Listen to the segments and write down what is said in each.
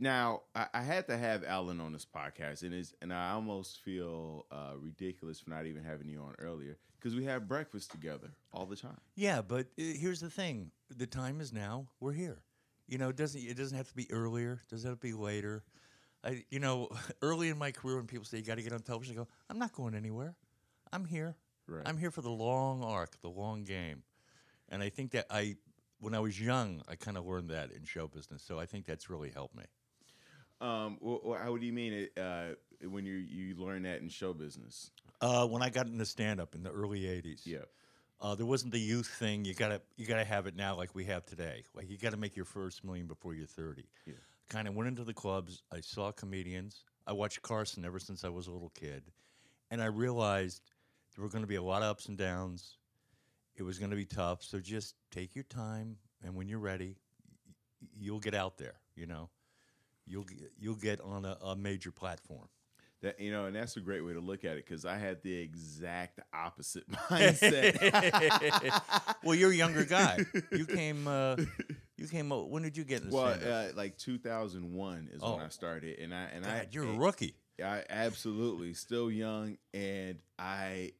now I, I had to have Allan on this podcast, and it's and I almost feel uh, ridiculous for not even having you on earlier because we have breakfast together all the time. Yeah, but uh, here's the thing: the time is now. We're here. You know, it doesn't it doesn't have to be earlier. Doesn't have to be later. I, you know, early in my career, when people say you got to get on television, I go, I'm not going anywhere. I'm here. Right. I'm here for the long arc, the long game, and I think that I, when I was young, I kind of learned that in show business. So I think that's really helped me. Um, wh- how do you mean it uh, when you you learn that in show business? Uh, when I got into stand up in the early '80s, Yeah. Uh, there wasn't the youth thing. You gotta you gotta have it now like we have today. Like you gotta make your first million before you're 30. Yeah. Kind of went into the clubs. I saw comedians. I watched Carson ever since I was a little kid, and I realized there were going to be a lot of ups and downs. It was going to be tough. So just take your time, and when you're ready, you'll get out there. You know, you'll you'll get on a, a major platform. That you know, and that's a great way to look at it because I had the exact opposite mindset. well, you're a younger guy. You came. Uh, you came. uh, When did you get in well, uh, like 2001 is when Oh. I started, and I and I you're a rookie. I absolutely still young, and I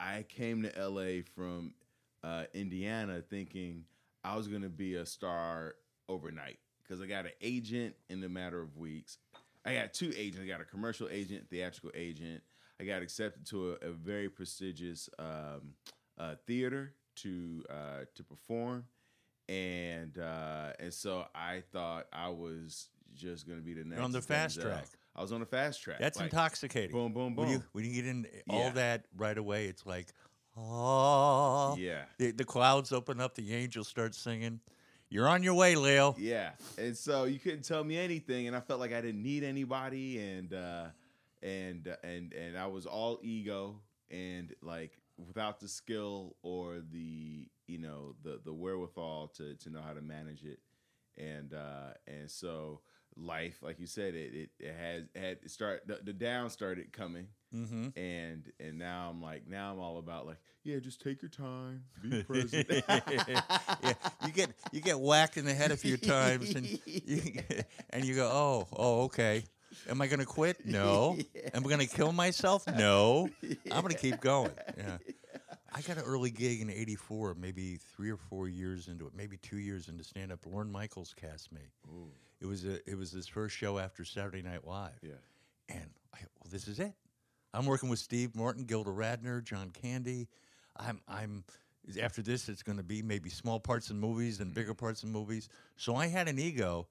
I came to LA from uh, Indiana thinking I was going to be a star overnight because I got an agent in a matter of weeks. I got two agents. I got a commercial agent, theatrical agent. I got accepted to a, a very prestigious um, uh, theater to uh, to perform, and uh, and so I thought I was just going to be the next. on the fast track. I was on the fast track. That's like, intoxicating. Boom, boom, When you boom. when you get in all Yeah. that right away, it's like, oh, Yeah. The, the clouds open up, the angels start singing. You're on your way, Leo. Yeah. And so you couldn't tell me anything and I felt like I didn't need anybody and uh and uh, and and I was all ego and like without the skill or the you know the the wherewithal to to know how to manage it. And uh and so life like you said it it, it has had it start the, the down started coming Mm-hmm. and and now I'm like now I'm all about like yeah just take your time be present yeah, you get you get whacked in the head a few times, and you, and you go, oh, oh, okay. Am I going to quit? No. Am I going to kill myself? No. I'm going to keep going. Yeah. I got an early gig in '84, maybe three or four years into it, maybe two years into stand up. Lorne Michaels cast me. Ooh, It was a, it was his first show after Saturday Night Live. yeah And I, well, this is it. I'm working with Steve Martin, Gilda Radner, John Candy. I'm, I'm. After this, it's going to be maybe small parts in movies and bigger parts in movies. So I had an ego,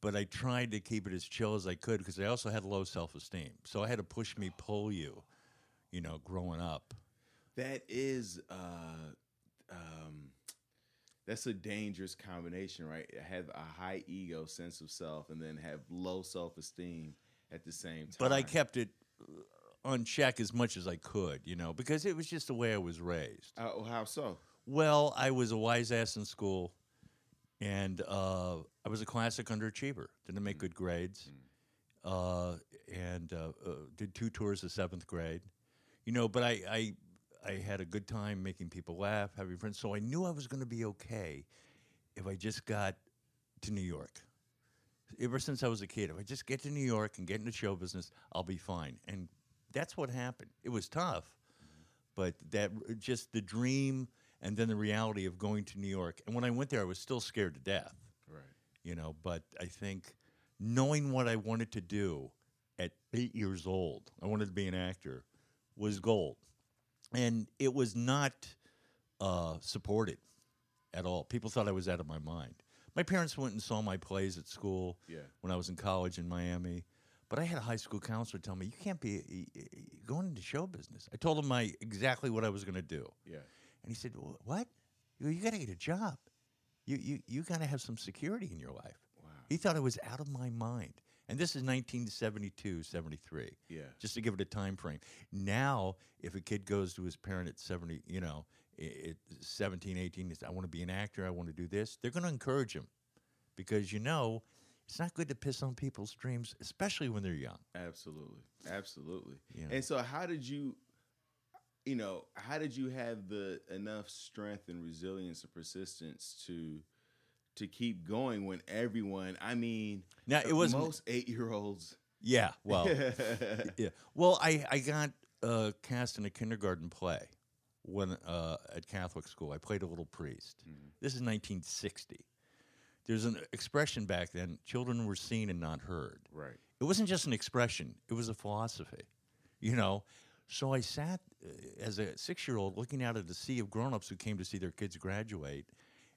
but I tried to keep it as chill as I could because I also had low self esteem. So I had to push me, pull you, you know, growing up. That is uh um that's a dangerous combination, right? Have a high ego sense of self and then have low self esteem at the same time. But I kept it uh, on check as much as I could, you know, because it was just the way I was raised. uh, how so? Well, I was a wise ass in school, and uh, I was a classic underachiever. Didn't make good grades, uh, and uh, uh, did two tours of seventh grade. You know, but I, I I had a good time making people laugh, having friends. So I knew I was going to be okay if I just got to New York. Ever since I was a kid, if I just get to New York and get into show business, I'll be fine. And that's what happened. It was tough, but that just the dream and then the reality of going to New York. And when I went there, I was still scared to death, Right. you know. But I think knowing what I wanted to do at eight years old, I wanted to be an actor, was gold. And it was not uh, supported at all. People thought I was out of my mind. My parents went and saw my plays at school Yeah. when I was in college in Miami. But I had a high school counselor tell me, you can't be going into show business. I told him my exactly what I was going to do. Yeah. And he said, "Wh- what? You, you got to get a job. You, you, you got to have some security in your life. Wow. He thought I was out of my mind. And this is 1972, 73 Yeah. just to give it a time frame. Now, if a kid goes to his parent at 70, you know, i- at 17, 18, he says, I want to be an actor, I want to do this, they're going to encourage him because you know it's not good to piss on people's dreams, especially when they're young. Absolutely. Absolutely. Yeah. And so how did you you know, how did you have the enough strength and resilience and persistence to to keep going when everyone, I mean, Now, it wasn't- most eight year olds. Yeah, well, yeah. Well, I I got uh, cast in a kindergarten play when uh, at Catholic school. I played a little priest. This is 1960. There's an expression back then: children were seen and not heard. right. It wasn't just an expression; it was a philosophy. You know. So I sat uh, as a six-year-old looking out at the sea of grown-ups who came to see their kids graduate,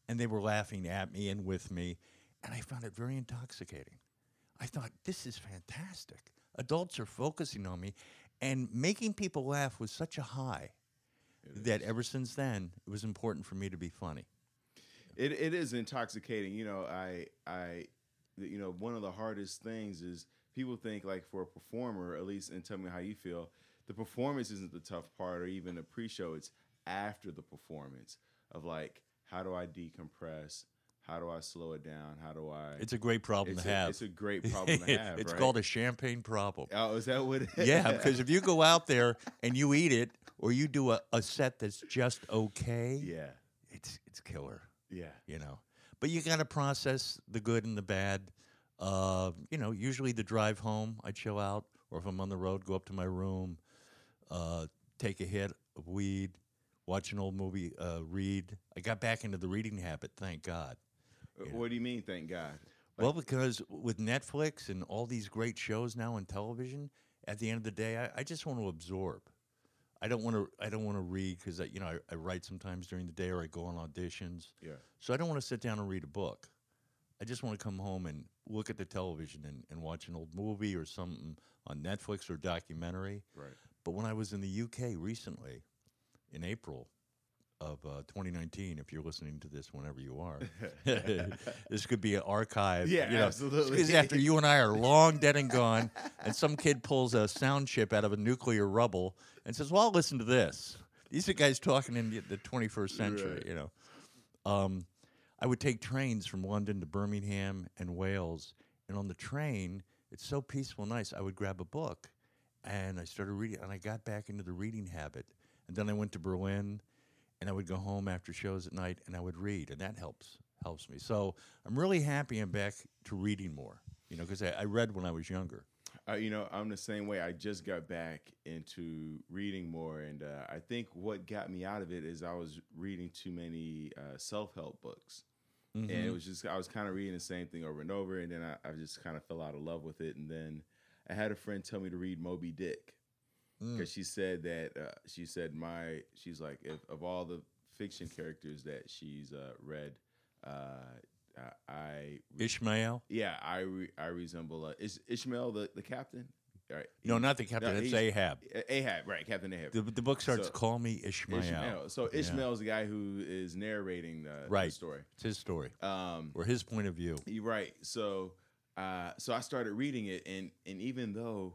and they were laughing at me and with me, and I found it very intoxicating. I thought, this is fantastic. Adults are focusing on me and making people laugh was such a high that ever since then, it was important for me to be funny. It it is intoxicating. You know, I I you know, one of the hardest things is people think like for a performer, at least and tell me how you feel, the performance isn't the tough part or even the pre-show, it's after the performance of like how do I decompress? How do I slow it down? How do I It's a great problem to a, have. It's a great problem to have. it's right? called a champagne problem. Oh, is that what it is? yeah, because if you go out there and you eat it or you do a, a set that's just okay, Yeah. it's it's killer. Yeah. you know. But you got to process the good and the bad. Uh, you know, usually the drive home, I chill out, or if I'm on the road, go up to my room, uh, take a hit of weed, watch an old movie, uh, read. I got back into the reading habit, thank God. Uh, What do you mean, thank God? well, because with Netflix and all these great shows now on television, at the end of the day, I, I just want to absorb. I don't want to. I don't want to read because you know I, I write sometimes during the day or I go on auditions. Yeah. So I don't want to sit down and read a book. I just want to come home and look at the television and, and watch an old movie or something on Netflix or documentary. Right. But when I was in the UK recently, in April of uh, 2019, if you're listening to this whenever you are, this could be an archive. Yeah, you know, absolutely. Because after you and I are long dead and gone, and some kid pulls a sound chip out of a nuclear rubble and says, "Well, I'll listen to this." These are guys talking in the, the 21st century, Right. you know. Um, I would take trains from London to Birmingham and Wales, and on the train, it's so peaceful, and nice. I would grab a book, and I started reading, and I got back into the reading habit. And then I went to Berlin, and I would go home after shows at night, and I would read, and that helps helps me. So I'm really happy I'm back to reading more, you know, because I, I read when I was younger. Uh, you know, I'm the same way. I just got back into reading more, and uh, I think what got me out of it is I was reading too many uh, self help books, and it was just I was kind of reading the same thing over and over, and then I, I just kind of fell out of love with it. And then I had a friend tell me to read Moby Dick because she said that uh, she said my she's like if of all the fiction characters that she's uh, read, uh, I- Ishmael? yeah, I re- I resemble uh, is Ishmael the, the captain? Right. No, not the captain. No, it's Ahab. Ahab, right? Captain Ahab. The, the book starts So- "Call Me Ishmael." Ishmael. So Yeah. Ishmael's the guy who is narrating the, the Right. story. It's his story Um, or his point of view. right. So, uh, so I started reading it, and and even though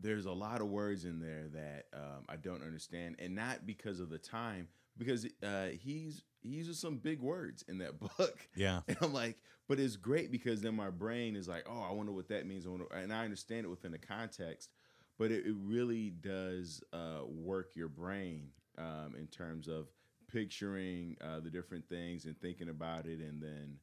there's a lot of words in there that um, I don't understand, and not because of the time, because uh, he's he uses some big words in that book. Yeah. And I'm like, but it's great because then my brain is like, oh, I wonder what that means. I wonder, and I understand it within the context, but it, it really does uh, work your brain um, in terms of picturing uh, the different things and thinking about it, and then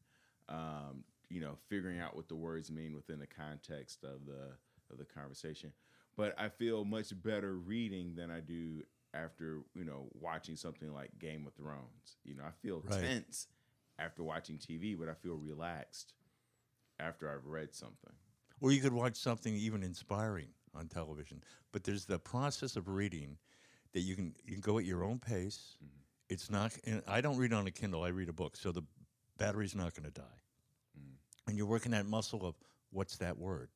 um, you know figuring out what the words mean within the context of the of the conversation. But I feel much better reading than I do after you know watching something like Game of Thrones. You know, I feel Right. tense after watching TV, but I feel relaxed after I've read something. Or you could watch something even inspiring on television. But there's the process of reading that you can you can go at your own pace. Mm-hmm. It's not. And I don't read on a Kindle. I read a book, so the battery's not going to die. Mm. And you're working that muscle of what's that word?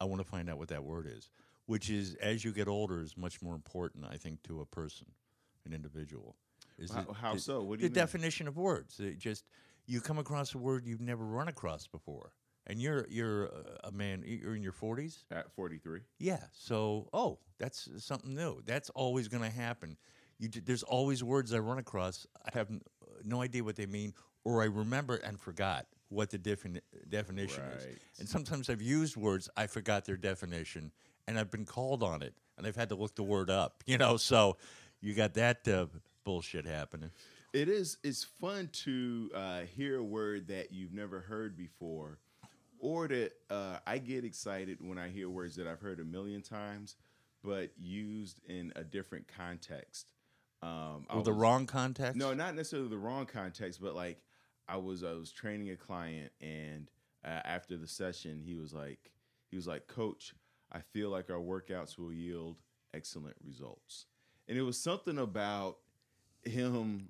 I want to find out what that word is. Which is, as you get older, is much more important, I think, to a person, an individual. Is How, the- how the- so? What do the mean? definition of words. It just you come across a word you've never run across before, and you're you're a- man. You're in your forties. At 43. Yeah. So oh, that's something new. That's always going to happen. You there's always words I run across. I have no idea what they mean, or I remember and forgot what the defini- definition is. And sometimes I've used words I forgot their definition, and I've been called on it, and I've had to look the word up. You know, so you got that uh, bullshit happening. It is. It's fun to uh, hear a word that you've never heard before, or that uh, I get excited when I hear words that I've heard a million times, but used in a different context. Um, I Or the wrong context? No, not necessarily the wrong context, but like I was, I was training a client, and uh, after the session, he was like, he was like, Coach, I feel like our workouts will yield excellent results, and it was something about him.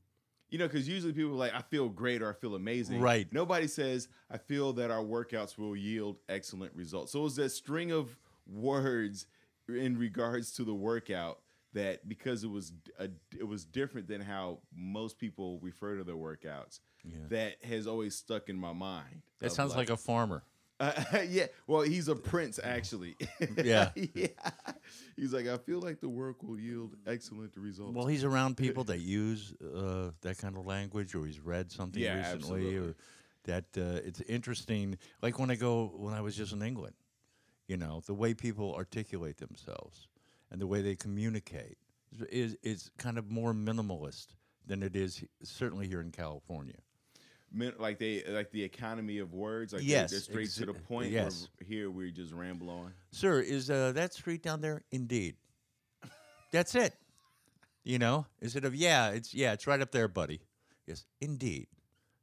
You know, because usually people are like, I feel great or I feel amazing. Right. Nobody says, I feel that our workouts will yield excellent results. So it was that string of words in regards to the workout that because it was a, it was different than how most people refer to their workouts Yeah. that has always stuck in my mind. That sounds like a farmer. Uh, yeah. Well, he's a prince actually. Yeah. yeah. He's like, I feel like the work will yield excellent results. Well, he's around people that use uh, that kind of language, or he's read something Yeah, recently, absolutely. or that uh, it's interesting. Like when I go, when I was just in England, you know, the way people articulate themselves and the way they communicate is is kind of more minimalist than it is certainly here in California. Like they like the economy of words. Like Yes, they're, straight to the point. yes. Where here we just ramble on. Sir, is uh, that street down there? Indeed. That's it. You know, is it of yeah? It's yeah, it's right up there, buddy. Yes, indeed,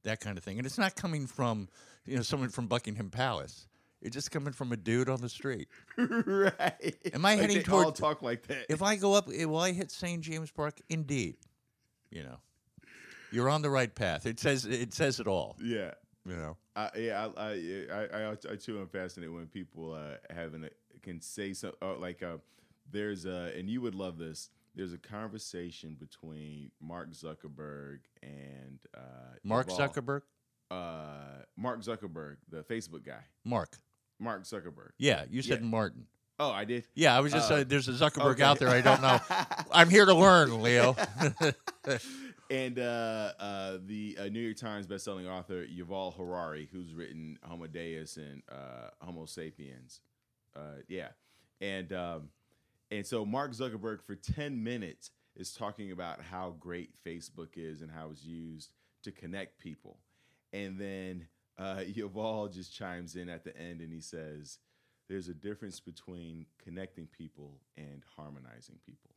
that kind of thing. And it's not coming from you know someone from Buckingham Palace. It's just coming from a dude on the street. right. Am I Like heading they all toward- talk like that? If I go up, will I hit St. James Park? Indeed. You know, you're on the right path. It says it says it all. yeah. You know. I, yeah, I, I, I, I, I too am fascinated when people uh, having a, can say so. Uh, like, uh, there's a, and you would love this. There's a conversation between Mark Zuckerberg and uh, Mark Yuval- Zuckerberg. Uh, Mark Zuckerberg, the Facebook guy. Mark. Mark Zuckerberg. Yeah, you said Yeah. Martin. Oh, I did. Yeah, I was just Uh, saying there's a Zuckerberg okay. out there. I don't know. I'm here to learn, Leo. and uh, uh, the uh, New York Times bestselling author Yuval Harari, who's written Homo Deus and uh, Homo Sapiens. Uh, yeah, and um, and so Mark Zuckerberg for ten minutes is talking about how great Facebook is and how it's used to connect people, and then uh, Yuval just chimes in at the end and he says, "There's a difference between connecting people and harmonizing people."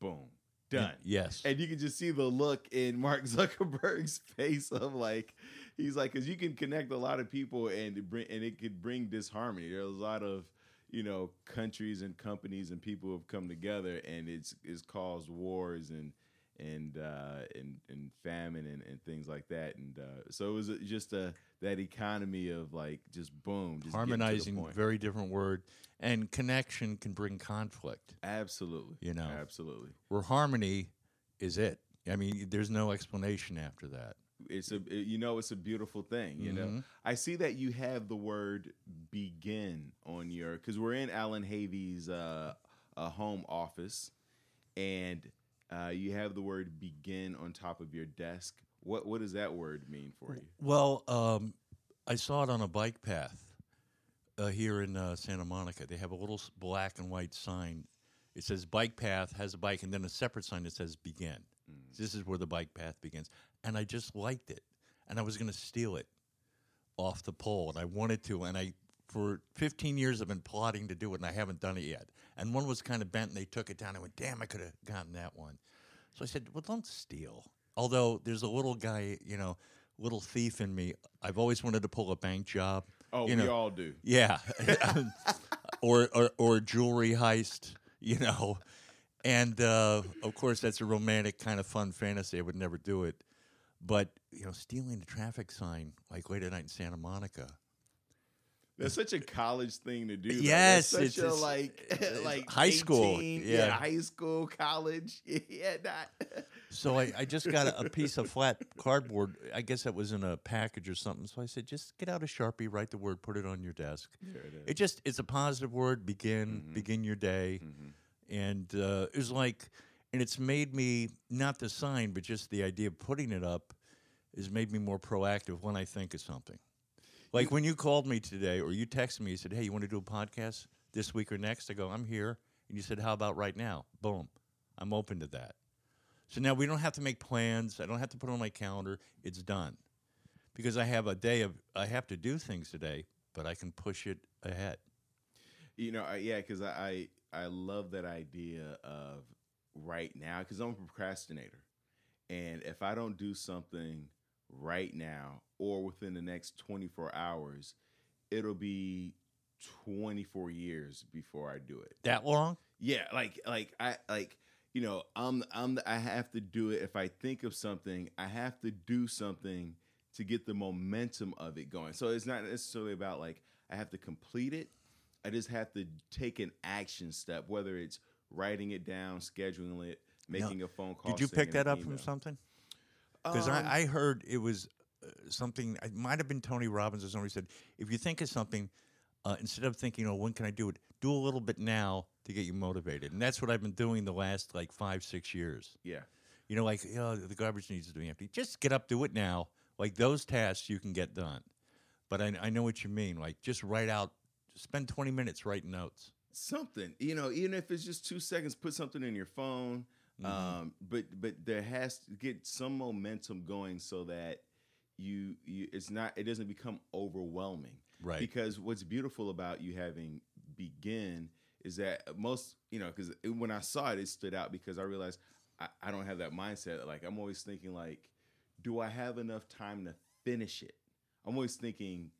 Boom, done. yes. And you can just see the look in Mark Zuckerberg's face of like, he's like, because you can connect a lot of people and it bring and it could bring disharmony. There's a lot of you know countries and companies and people have come together and it's it's caused wars and and uh, and and famine and, and things like that. And uh, so it was just a that economy of like just boom, just getting to the Harmonizing, very different word. And connection can bring conflict. absolutely, You know. absolutely. Where harmony is it. I mean, there's no explanation after that. it's a you know it's a beautiful thing you know Mhm. i see that you have the word begin on your because we're in allan havey's uh, uh home office and uh you have the word begin on top of your desk what what does that word mean for you Well, um, I saw it on a bike path uh, here in uh, Santa Monica. They have a little black and white sign. It says bike path has a bike, and then a separate sign that says begin. This is where the bike path begins. And I just liked it. And I was going to steal it off the pole. And I wanted to. And I, for 15 years, I've been plotting to do it, and I haven't done it yet. And one was kind of bent, and they took it down. I went, damn, I could have gotten that one. So I said, well, don't steal. Although there's a little guy, you know, little thief in me. I've always wanted to pull a bank job. oh you we know, all do yeah, or, or or jewelry heist, you know, and uh, of course that's a romantic kind of fun fantasy. I would never do it, but you know, stealing a traffic sign like late at night in Santa Monica. That's such a college thing to do though. Yes, That's such it's- a it's- like like high school, 18, yeah. high school college yeah not So I, I just got a, a piece of flat cardboard. I guess that was in a package or something. So I said, just get out a sharpie, write the word, put it on your desk. There it is. It just it's a positive word. Begin, Mhm. begin your day, Mhm. and uh, it was like, and it's made me not the sign, but just the idea of putting it up, has made me more proactive when I think of something. Like when you called me today, or you texted me, you said, "Hey, you want to do a podcast this week or next?" I go, "I'm here," and you said, "How about right now?" Boom, I'm open to that. So now we don't have to make plans. I don't have to put on my calendar. It's done. Because I have a day of I have to do things today, but I can push it ahead. You know, I, yeah, because I, I I love that idea of right now because I'm a procrastinator, and if I don't do something right now or within the next 24 hours, it'll be 24 years before I do it. That long? Yeah, like like I like you know I'm I'm the, I have to do it. If I think of something, I have to do something to get the momentum of it going. So it's not necessarily about like I have to complete it. I just have to take an action step, whether it's writing it down, scheduling it, making a phone call. Did you pick that up from something? Because Um, I, I heard it was uh, something. It might have been Tony Robbins or somebody said, if you think of something, uh, instead of thinking, oh, when can I do it? Do a little bit now to get you motivated, and that's what I've been doing the last like five, six years. yeah, You know, like oh, the garbage needs to be empty. Just get up, do it now. Like those tasks you can get done. But I, I know what you mean. Like just write out, spend twenty minutes writing notes. something you know even if it's just two seconds put something in your phone Mm-hmm. um but but there has to get some momentum going so that you you it's not it doesn't become overwhelming Right. because what's beautiful about you having begin is that most you know because when i saw it it stood out because i realized I, I don't have that mindset like i'm always thinking like do i have enough time to finish it i'm always thinking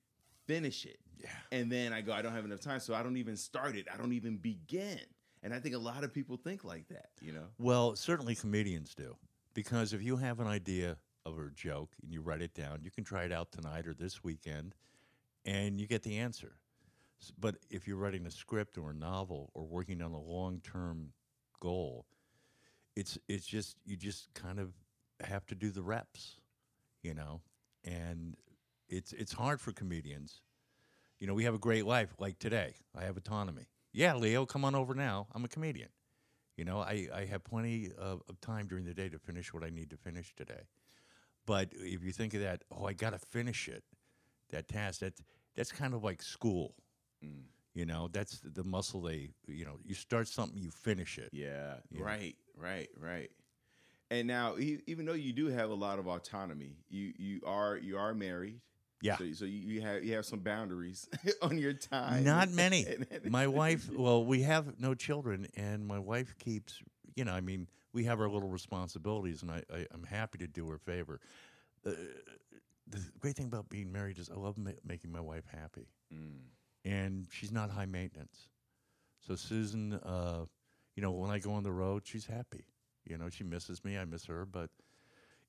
finish it Yeah. and then I go, I don't have enough time, so I don't even start it. I don't even begin. And I think a lot of people think like that, you know? Well, certainly comedians do. Because if you have an idea of a joke and you write it down, you can try it out tonight or this weekend and you get the answer. But if you're writing a script or a novel or working on a long term goal, it's it's just you just kind of have to do the reps, you know? And it's it's hard for comedians. You know, we have a great life like today. I have autonomy. Yeah, Leo, come on over now. I'm a comedian. You know, I, I have plenty of, of time during the day to finish what I need to finish today. But if you think of that, oh, I got to finish it, that task, that, that's kind of like school. Mm. You know, that's the, muscle they, you know, you start something, you finish it. Yeah, right, right, right. And now, even though you do have a lot of autonomy, you you are you are married. Yeah. So, so you, have you have some boundaries on your time. Not many. My wife, well, we have no children, and my wife keeps, you know, I mean, we have our little responsibilities, and I, I, I'm happy to do her favor. Uh, the great thing about being married is I love ma- making my wife happy, Mm. and she's not high maintenance. So Susan, uh, you know, when I go on the road, she's happy. You know, she misses me, I miss her. But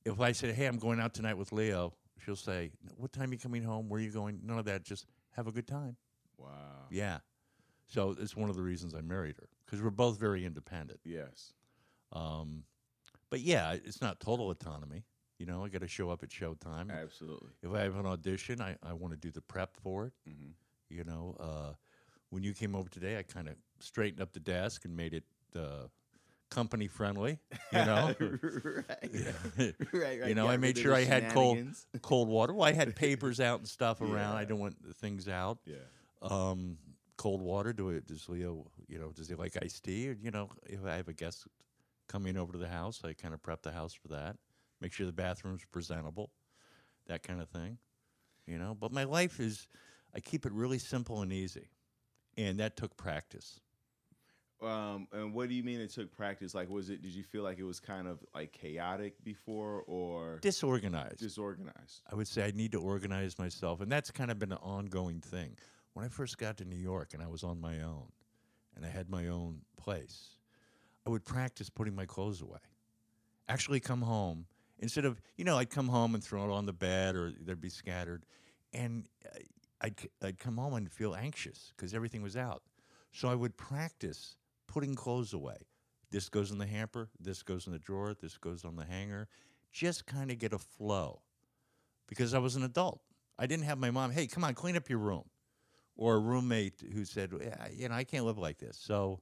if I say, "Hey, I'm going out tonight with Leo," she'll say, "What time are you coming home? Where are you going?" None of that. Just have a good time. Wow. Yeah. So it's one of the reasons I married her because we're both very independent. Yes. Um, but yeah, it's not total autonomy. You know, I got to show up at showtime. Absolutely. If I have an audition, I, I want to do the prep for it. hmm You know, uh, when you came over today, I kind of straightened up the desk and made it uh, company friendly. You know, right. right. Right. you know, I made sure I had cold cold water. Well, I had papers out and stuff around. I Yeah. don't want the things out. Yeah. um, cold water. Do it? Does Leo, you know, does he like iced tea? Or, you know, if I have a guest coming over to the house, I kind of prep the house for that. Make sure the bathroom's presentable, that kind of thing. You know, but my life is, I keep it really simple and easy, and that took practice. Um, and what do you mean it took practice? Like, was it? Did you feel like it was kind of like chaotic before, or Disorganized. disorganized? I would say I need to organize myself, and that's kind of been an ongoing thing. When I first got to New York and I was on my own, and I had my own place, I would practice putting my clothes away. Actually, come home instead of you know I'd come home and throw it on the bed or they'd be scattered, and uh, I'd I'd come home and feel anxious because everything was out. So I would practice putting clothes away. This goes in the hamper. This goes in the drawer. This goes on the hanger. Just kind of get a flow because I was an adult. I didn't have my mom, hey, come on, clean up your room. Or a roommate who said, "Yeah, you know, I can't live like this. So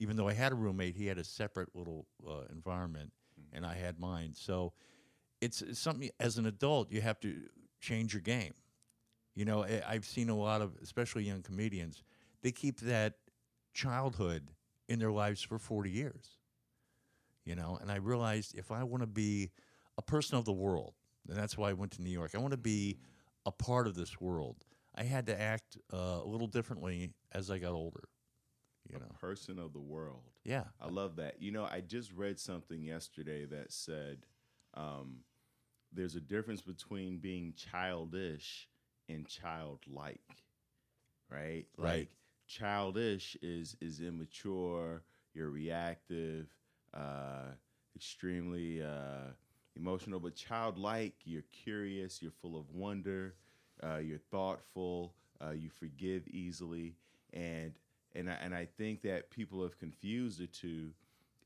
even though I had a roommate, he had a separate little uh, environment and I had mine. So it's, it's something, as an adult, you have to change your game. You know, I've seen a lot of, especially young comedians, they keep that childhood in their lives for 40 years. you know. And I realized if I want to be a person of the world, and that's why I went to New York. I want to be a part of this world. I had to act uh, a little differently as I got older. You know, Person of the world. yeah, I love that. You know, I just read something yesterday that said um, there's a difference between being childish and childlike, right? Right. Childish is is immature. You're reactive, uh, extremely uh, emotional, but childlike, you're curious. You're full of wonder. Uh, you're thoughtful. Uh, you forgive easily, and and I, and I think that people have confused the two.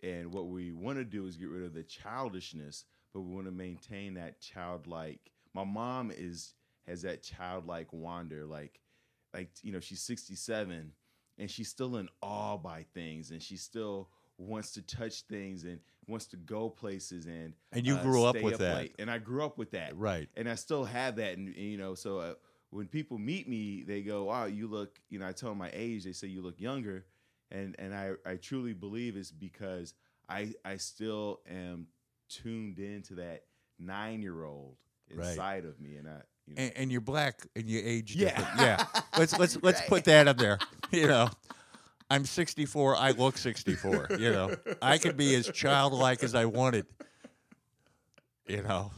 And what we want to do is get rid of the childishness, but we want to maintain that childlike. My mom is has that childlike wonder, like like you know she's 67 and she's still in awe by things, and she still wants to touch things and wants to go places and And you uh, grew up with that. late. and I grew up with that right. and I still have that. And, and, you know, so uh, when people meet me, they go, "Wow, you look." You know, I tell them my age. They say you look younger, and and I I truly believe it's because I I still am tuned into that nine year old Right. inside of me, and I. You know, And, and you're black and you age Yeah. different. Yeah. Let's let's let's put that in there. You know, I'm 64. I look 64. You know, I could be as childlike as I wanted. You know,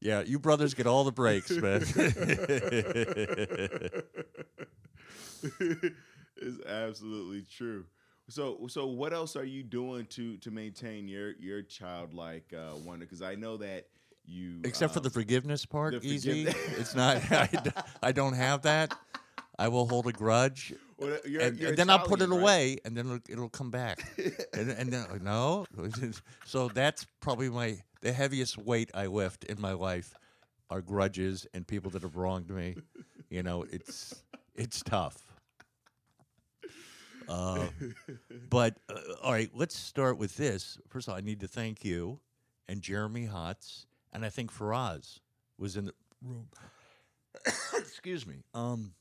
yeah. You brothers get all the breaks, man. it's absolutely true. So, so what else are you doing to to maintain your your childlike uh, wonder? Because I know that you, Except for um, the forgiveness part, the easy. it's not. I don't have that. I will hold a grudge, well, you're- and, you're and then I'll put it right? away, and then it'll, it'll come back. and, and then no, so that's probably my the heaviest weight I lift in my life are grudges and people that have wronged me. You know, it's it's tough. Uh, but uh, all right, let's start with this. First of all, I need to thank you and Jeremy Hotz, and I think Faraz was in the room. Excuse me. Um,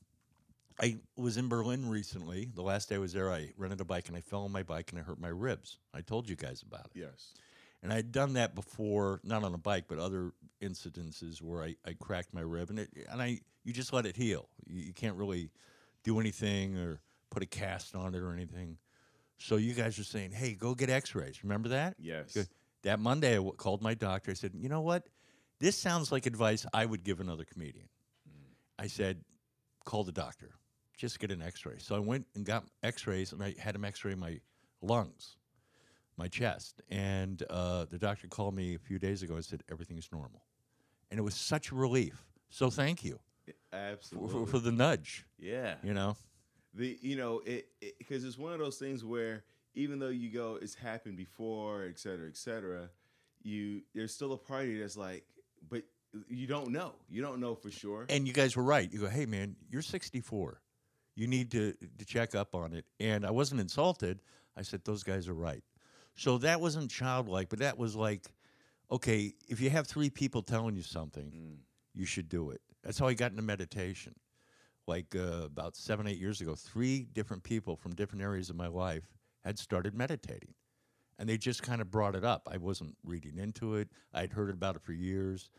I was in Berlin recently. The last day I was there, I rented a bike and I fell on my bike and I hurt my ribs. I told you guys about it. Yes. And I'd done that before, not on a bike, but other incidences where I, I cracked my rib, and it and I you just let it heal. You, you can't really do anything or put a cast on it or anything. So you guys are saying, "Hey, go get X-rays." Remember that? Yes. Good. That Monday, I w- called my doctor. I said, "You know what? This sounds like advice I would give another comedian." I said, "Call the doctor. Just get an X-ray." So I went and got X-rays, and I had him X-ray my lungs my chest. And uh, the doctor called me a few days ago and said everything is normal, and it was such a relief. So thank you Absolutely. for, for the nudge. yeah. You know, The you know it because it's one of those things where even though you go it's happened before, et cetera, et cetera, you there's still a party that's like, but you don't know. You don't know for sure. and you guys were right. You go, hey man, you're 64. You need to to check up on it. And I wasn't insulted. I said those guys are right. So that wasn't childlike, but that was like, okay, if you have three people telling you something, Mm. you should do it. That's how I got into meditation. Like uh, about seven, eight years ago, three different people from different areas of my life had started meditating. And they just kind of brought it up. I wasn't reading into it, I'd heard about it for years.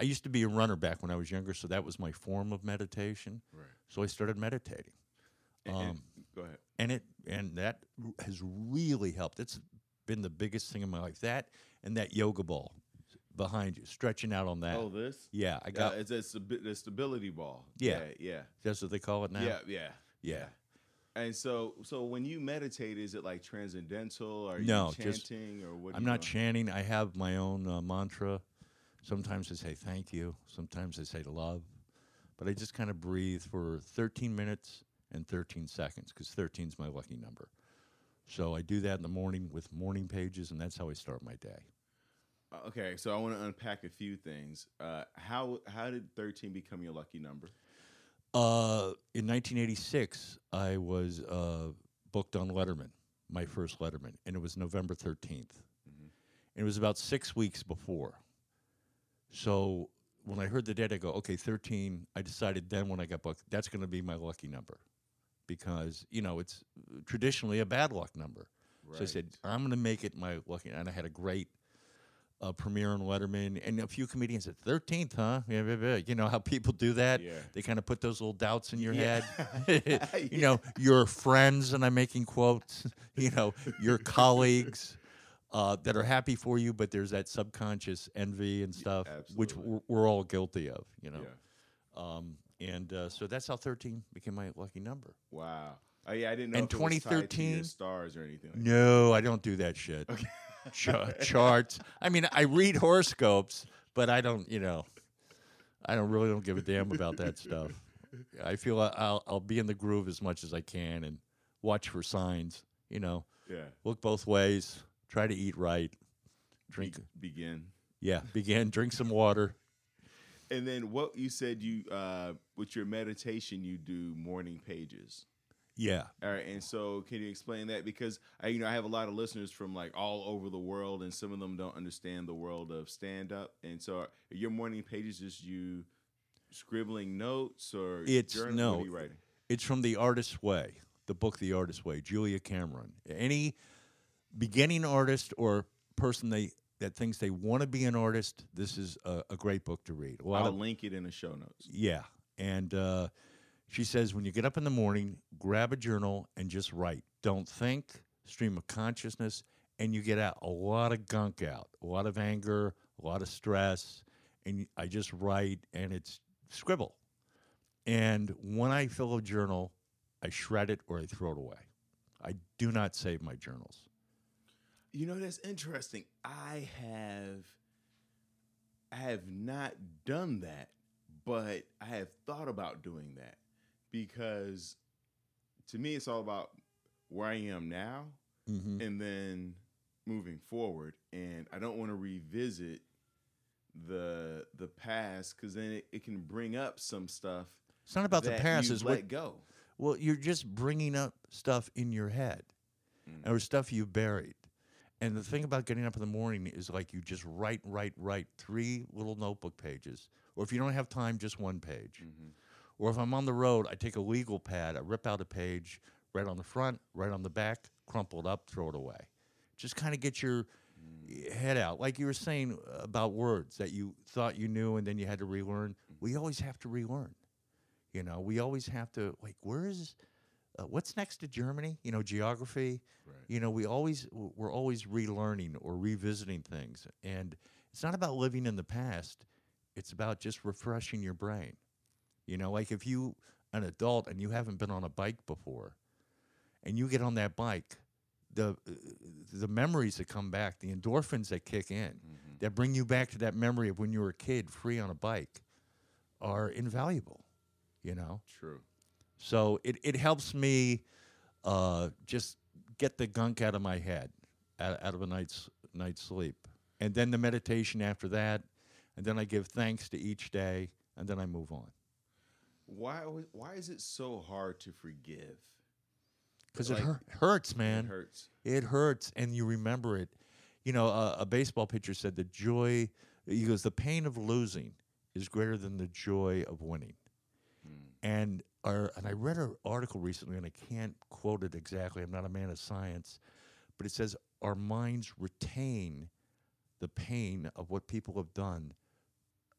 I used to be a runner back when I was younger, so that was my form of meditation. Right. So I started meditating. And- Um, go ahead. and it and that has really helped. It's been the biggest thing in my life. That and that yoga ball behind you, stretching out on that. Oh, this. yeah, I got. it's a the stability ball. Yeah. yeah, yeah, that's what they call it now. yeah, yeah, yeah. And so, so when you meditate, is it like transcendental? Or are No, you just- chanting, or what? I'm not doing? chanting. I have my own uh, mantra. Sometimes I say thank you. Sometimes I say love. But I just kind of breathe for 13 minutes and 13 seconds because 13 is my lucky number. So I do that in the morning with morning pages, and that's how I start my day. Uh, Okay, so I want to unpack a few things. Uh, how how did thirteen become your lucky number? Uh, in 1986, I was uh, booked on Letterman, my first Letterman, and it was November 13th. Mhm. And it was about six weeks before. So when I heard the date, I go, okay, 13. I decided then when I got booked, that's going to be my lucky number because, you know, it's traditionally a bad luck number. So I said, I'm going to make it my lucky. And I had a great uh, premiere on Letterman, and a few comedians said, 13th, huh? Yeah, yeah, yeah." You know how people do that? Yeah. They kind of put those little doubts in your Yeah. head. you know, your friends, and I'm making quotes, you know, your colleagues. Uh, that are happy for you, but there's that subconscious envy and stuff, which we're, we're all guilty of, you know. Um, and uh, so that's how 13 became my lucky number. Wow. Oh yeah, I didn't know And if it was tied to your 2013 stars or anything. Like No, I don't do that shit. Cha- charts. I mean, I read horoscopes, but I don't, you know, I don't really don't give a damn about that stuff. I feel I'll I'll be in the groove as much as I can and watch for signs. You know. Yeah. look both ways. Try to eat right. Drink. Be- begin. Yeah, begin. Drink some water. And then what you said you uh with your meditation you do morning pages. Yeah. All right, and so can you explain that? Because I, you know, I have a lot of listeners from like all over the world, and some of them don't understand the world of stand up. And so, are your morning pages just you scribbling notes or It's- journal? no. What are you writing? It's from The Artist's Way, the book The Artist's Way, Julia Cameron. Any beginning artist or person they that thinks they want to be an artist, this is a, a great book to read. I'll of link it in the show notes. yeah, and uh, she says when you get up in the morning, grab a journal and just write. Don't think, stream of consciousness, and you get out a lot of gunk out, a lot of anger, a lot of stress, and I just write and it's scribble. And when I fill a journal, I shred it or I throw it away. I do not save my journals. You know, that's interesting. I have I have not done that, but I have thought about doing that because to me it's all about where I am now Mm-hmm. and then moving forward and I don't want to revisit the the past cuz then it, it can bring up some stuff It's not about the past. It's let what go. Well, you're just bringing up stuff in your head Mm. or stuff you buried. And the thing about getting up in the morning is like you just write, write, write three little notebook pages. Or if you don't have time, just one page. Mhm. Or if I'm on the road, I take a legal pad, I rip out a page, right on the front, right on the back, crumple it up, throw it away. Just kind of get your head out. Like you were saying about words that you thought you knew and then you had to relearn. We always have to relearn. You know, we always have to, like, where is, uh, what's next to Germany? You know, geography. Right. You know, we always, we're always relearning or revisiting things. And it's not about living in the past, it's about just refreshing your brain. You know, like if you, an adult, and you haven't been on a bike before, and you get on that bike, the the memories that come back, the endorphins that kick in, Mhm. that bring you back to that memory of when you were a kid, free on a bike, are invaluable. You know, True. so it it helps me uh, just get the gunk out of my head, out, out of a night's night's sleep, and then the meditation after that, and then I give thanks to each day, and then I move on Why why is it so hard to forgive? because Like, it hur- hurts, man. It hurts. It hurts, and you remember it. You know, a, a baseball pitcher said the joy. He goes, the pain of losing is greater than the joy of winning. Mm. And our, and I read an article recently, and I can't quote it exactly. I'm not a man of science, but it says our minds retain the pain of what people have done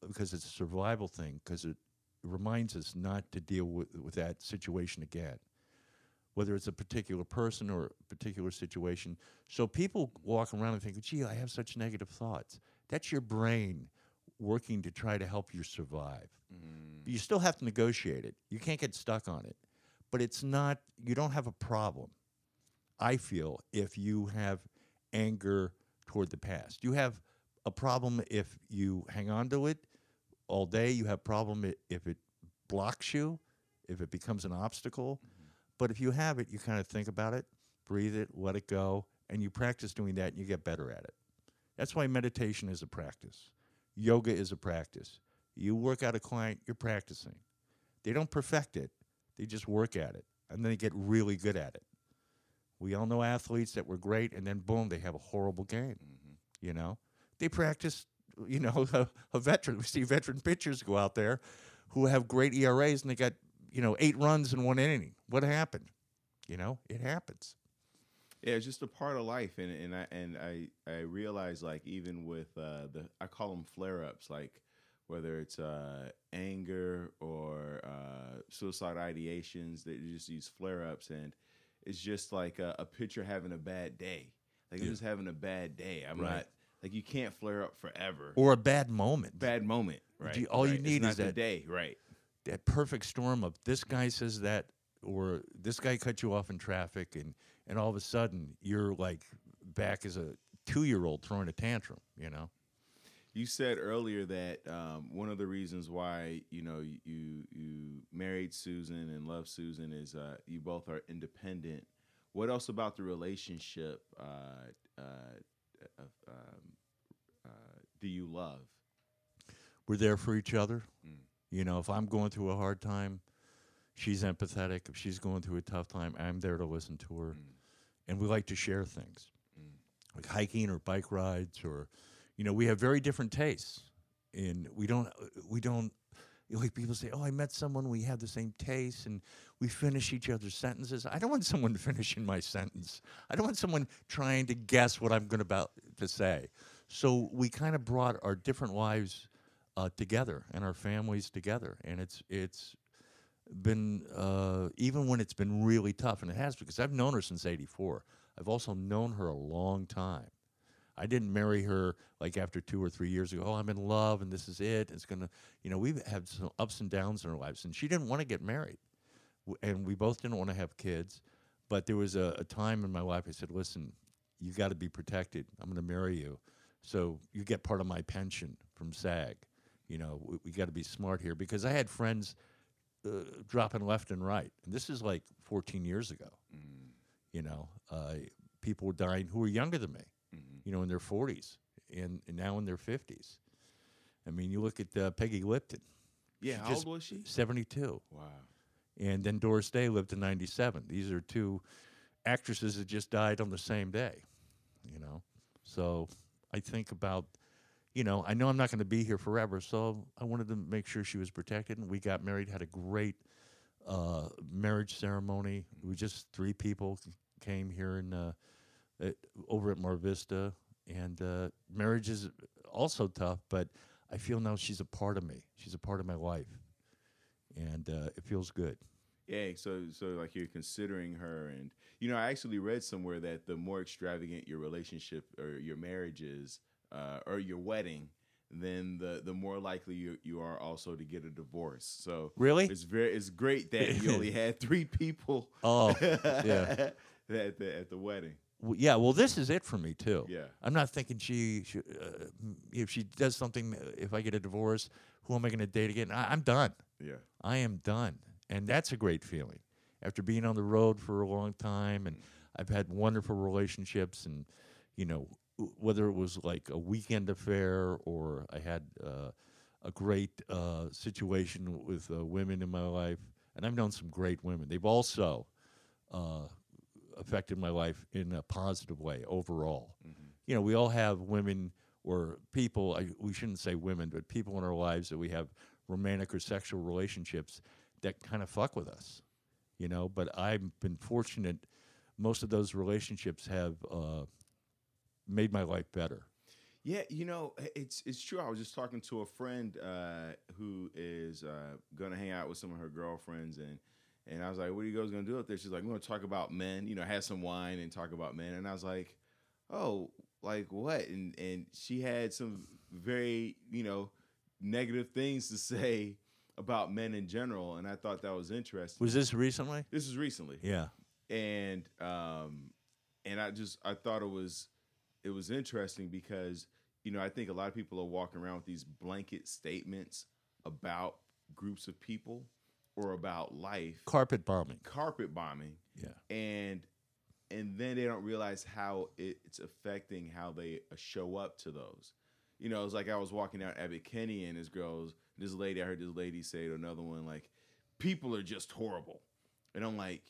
because it's a survival thing. Because it reminds us not to deal with, with that situation again whether it's a particular person or a particular situation. So people walk around and think, gee, I have such negative thoughts. That's your brain working to try to help you survive. Mm. You still have to negotiate it. You can't get stuck on it. But it's not, you don't have a problem, I feel, if you have anger toward the past. You have a problem if you hang on to it all day. You have problem if it blocks you, if it becomes an obstacle. But if you have it, you kind of think about it, breathe it, let it go, and you practice doing that and you get better at it. That's why meditation is a practice. Yoga is a practice. You work out a client, you're practicing. They don't perfect it, they just work at it, and then they get really good at it. We all know athletes that were great, and then boom, they have a horrible game. Mhm. You know, they practice. You know, a, a veteran. We see veteran pitchers go out there who have great ERAs, and they got you know eight runs in one inning. What happened? You know, it happens. Yeah, it's just a part of life, and and I and I I realize like even with uh, the I call them flare ups, like whether it's uh, anger or uh, suicide ideations, that just these flare ups, and it's just like a, a picture having a bad day. Like I'm just having a bad day. I'm Right. not like you can't flare up forever. Or a bad moment. bad moment, right? you- all you right. It's need is that- day, right? that perfect storm of this guy says that or this guy cut you off in traffic and and all of a sudden you're like back as a two year old throwing a tantrum, you know? You said earlier that um, one of the reasons why you know you you married Susan and love Susan is uh, you both are independent. What else about the relationship uh, uh, um, uh, do you love? We're there for each other. Mm. You know, if I'm going through a hard time, she's empathetic. If she's going through a tough time, I'm there to listen to her. Mm. And we like to share things. Mm. Like hiking or bike rides or you know, we have very different tastes. And we don't we don't like people say, "Oh, I met someone we have the same tastes and we finish each other's sentences." I don't want someone finishing my sentence. I don't want someone trying to guess what I'm going about to say. So we kind of brought our different lives uh, together and our families together, and it's it's been uh, even when it's been really tough, and it has because I've known her since '84. I've also known her a long time. I didn't marry her like after two or three years ago. Oh, I'm in love and this is it. It's gonna, you know, we've had some ups and downs in our lives, and she didn't want to get married, and we both didn't want to have kids. But there was a, a time in my life I said, "Listen, you got to be protected. I'm going to marry you, so you get part of my pension from SAG. You know, we, we got to be smart here because I had friends uh, dropping left and right, and this is like 14 years ago. Mm. You know, uh, people were dying who were younger than me. You know, in their 40s and, and now in their 50s. I mean, you look at uh, Peggy Lipton, Yeah, how old was she? 72, Wow. and then Doris Day lived to 97. These are two actresses that just died on the same day, you know. So I think about, you know, I know I'm not going to be here forever, so I wanted to make sure she was protected. And we got married, had a great uh, marriage ceremony. We just three people came here in uh, at, over at Mar Vista, and uh, marriage is also tough. But I feel now she's a part of me. She's a part of my life, and uh, it feels good. Yeah, so so like you're considering her, and you know, I actually read somewhere that the more extravagant your relationship or your marriage is, uh, or your wedding, then the the more likely you you are also to get a divorce. So Really? it's very it's great that you only had three people. Oh, yeah. at the at the wedding. Well, yeah. Well, this is it for me too. Yeah. I'm not thinking she, she uh, if she does something, uh, if I get a divorce, who am I going to date again? I, I'm done. Yeah. I am done, and that's a great feeling. After being on the road for a long time, and I've had wonderful relationships, and you know, w- whether it was like a weekend affair or I had uh, a great uh, situation with uh, women in my life, and I've known some great women. They've also uh, affected my life in a positive way overall. You know, we all have women or people, I, we shouldn't say women, but people in our lives that we have romantic or sexual relationships that kind of fuck with us, you know. But I've been fortunate, most of those relationships have uh, made my life better. Yeah, you know, it's it's true. I was just talking to a friend uh, who is uh, going to hang out with some of her girlfriends, and and I was like, "What are you guys going to do up there?" She's like, "We're going to talk about men. You know, have some wine and talk about men." And I was like, "Oh, like what?" And and she had some very you know negative things to say about men in general, and I thought that was interesting. Was this recently? this is recently Yeah. and um and i just i thought it was it was interesting because you know i think a lot of people are walking around with these blanket statements about groups of people or about life. Carpet bombing. carpet bombing. Yeah. and and then they don't realize how it's affecting how they uh, show up to those. You know it's like i was walking down abbot kinney and this girl's this lady i heard this lady say to another one like people are just horrible. And i'm like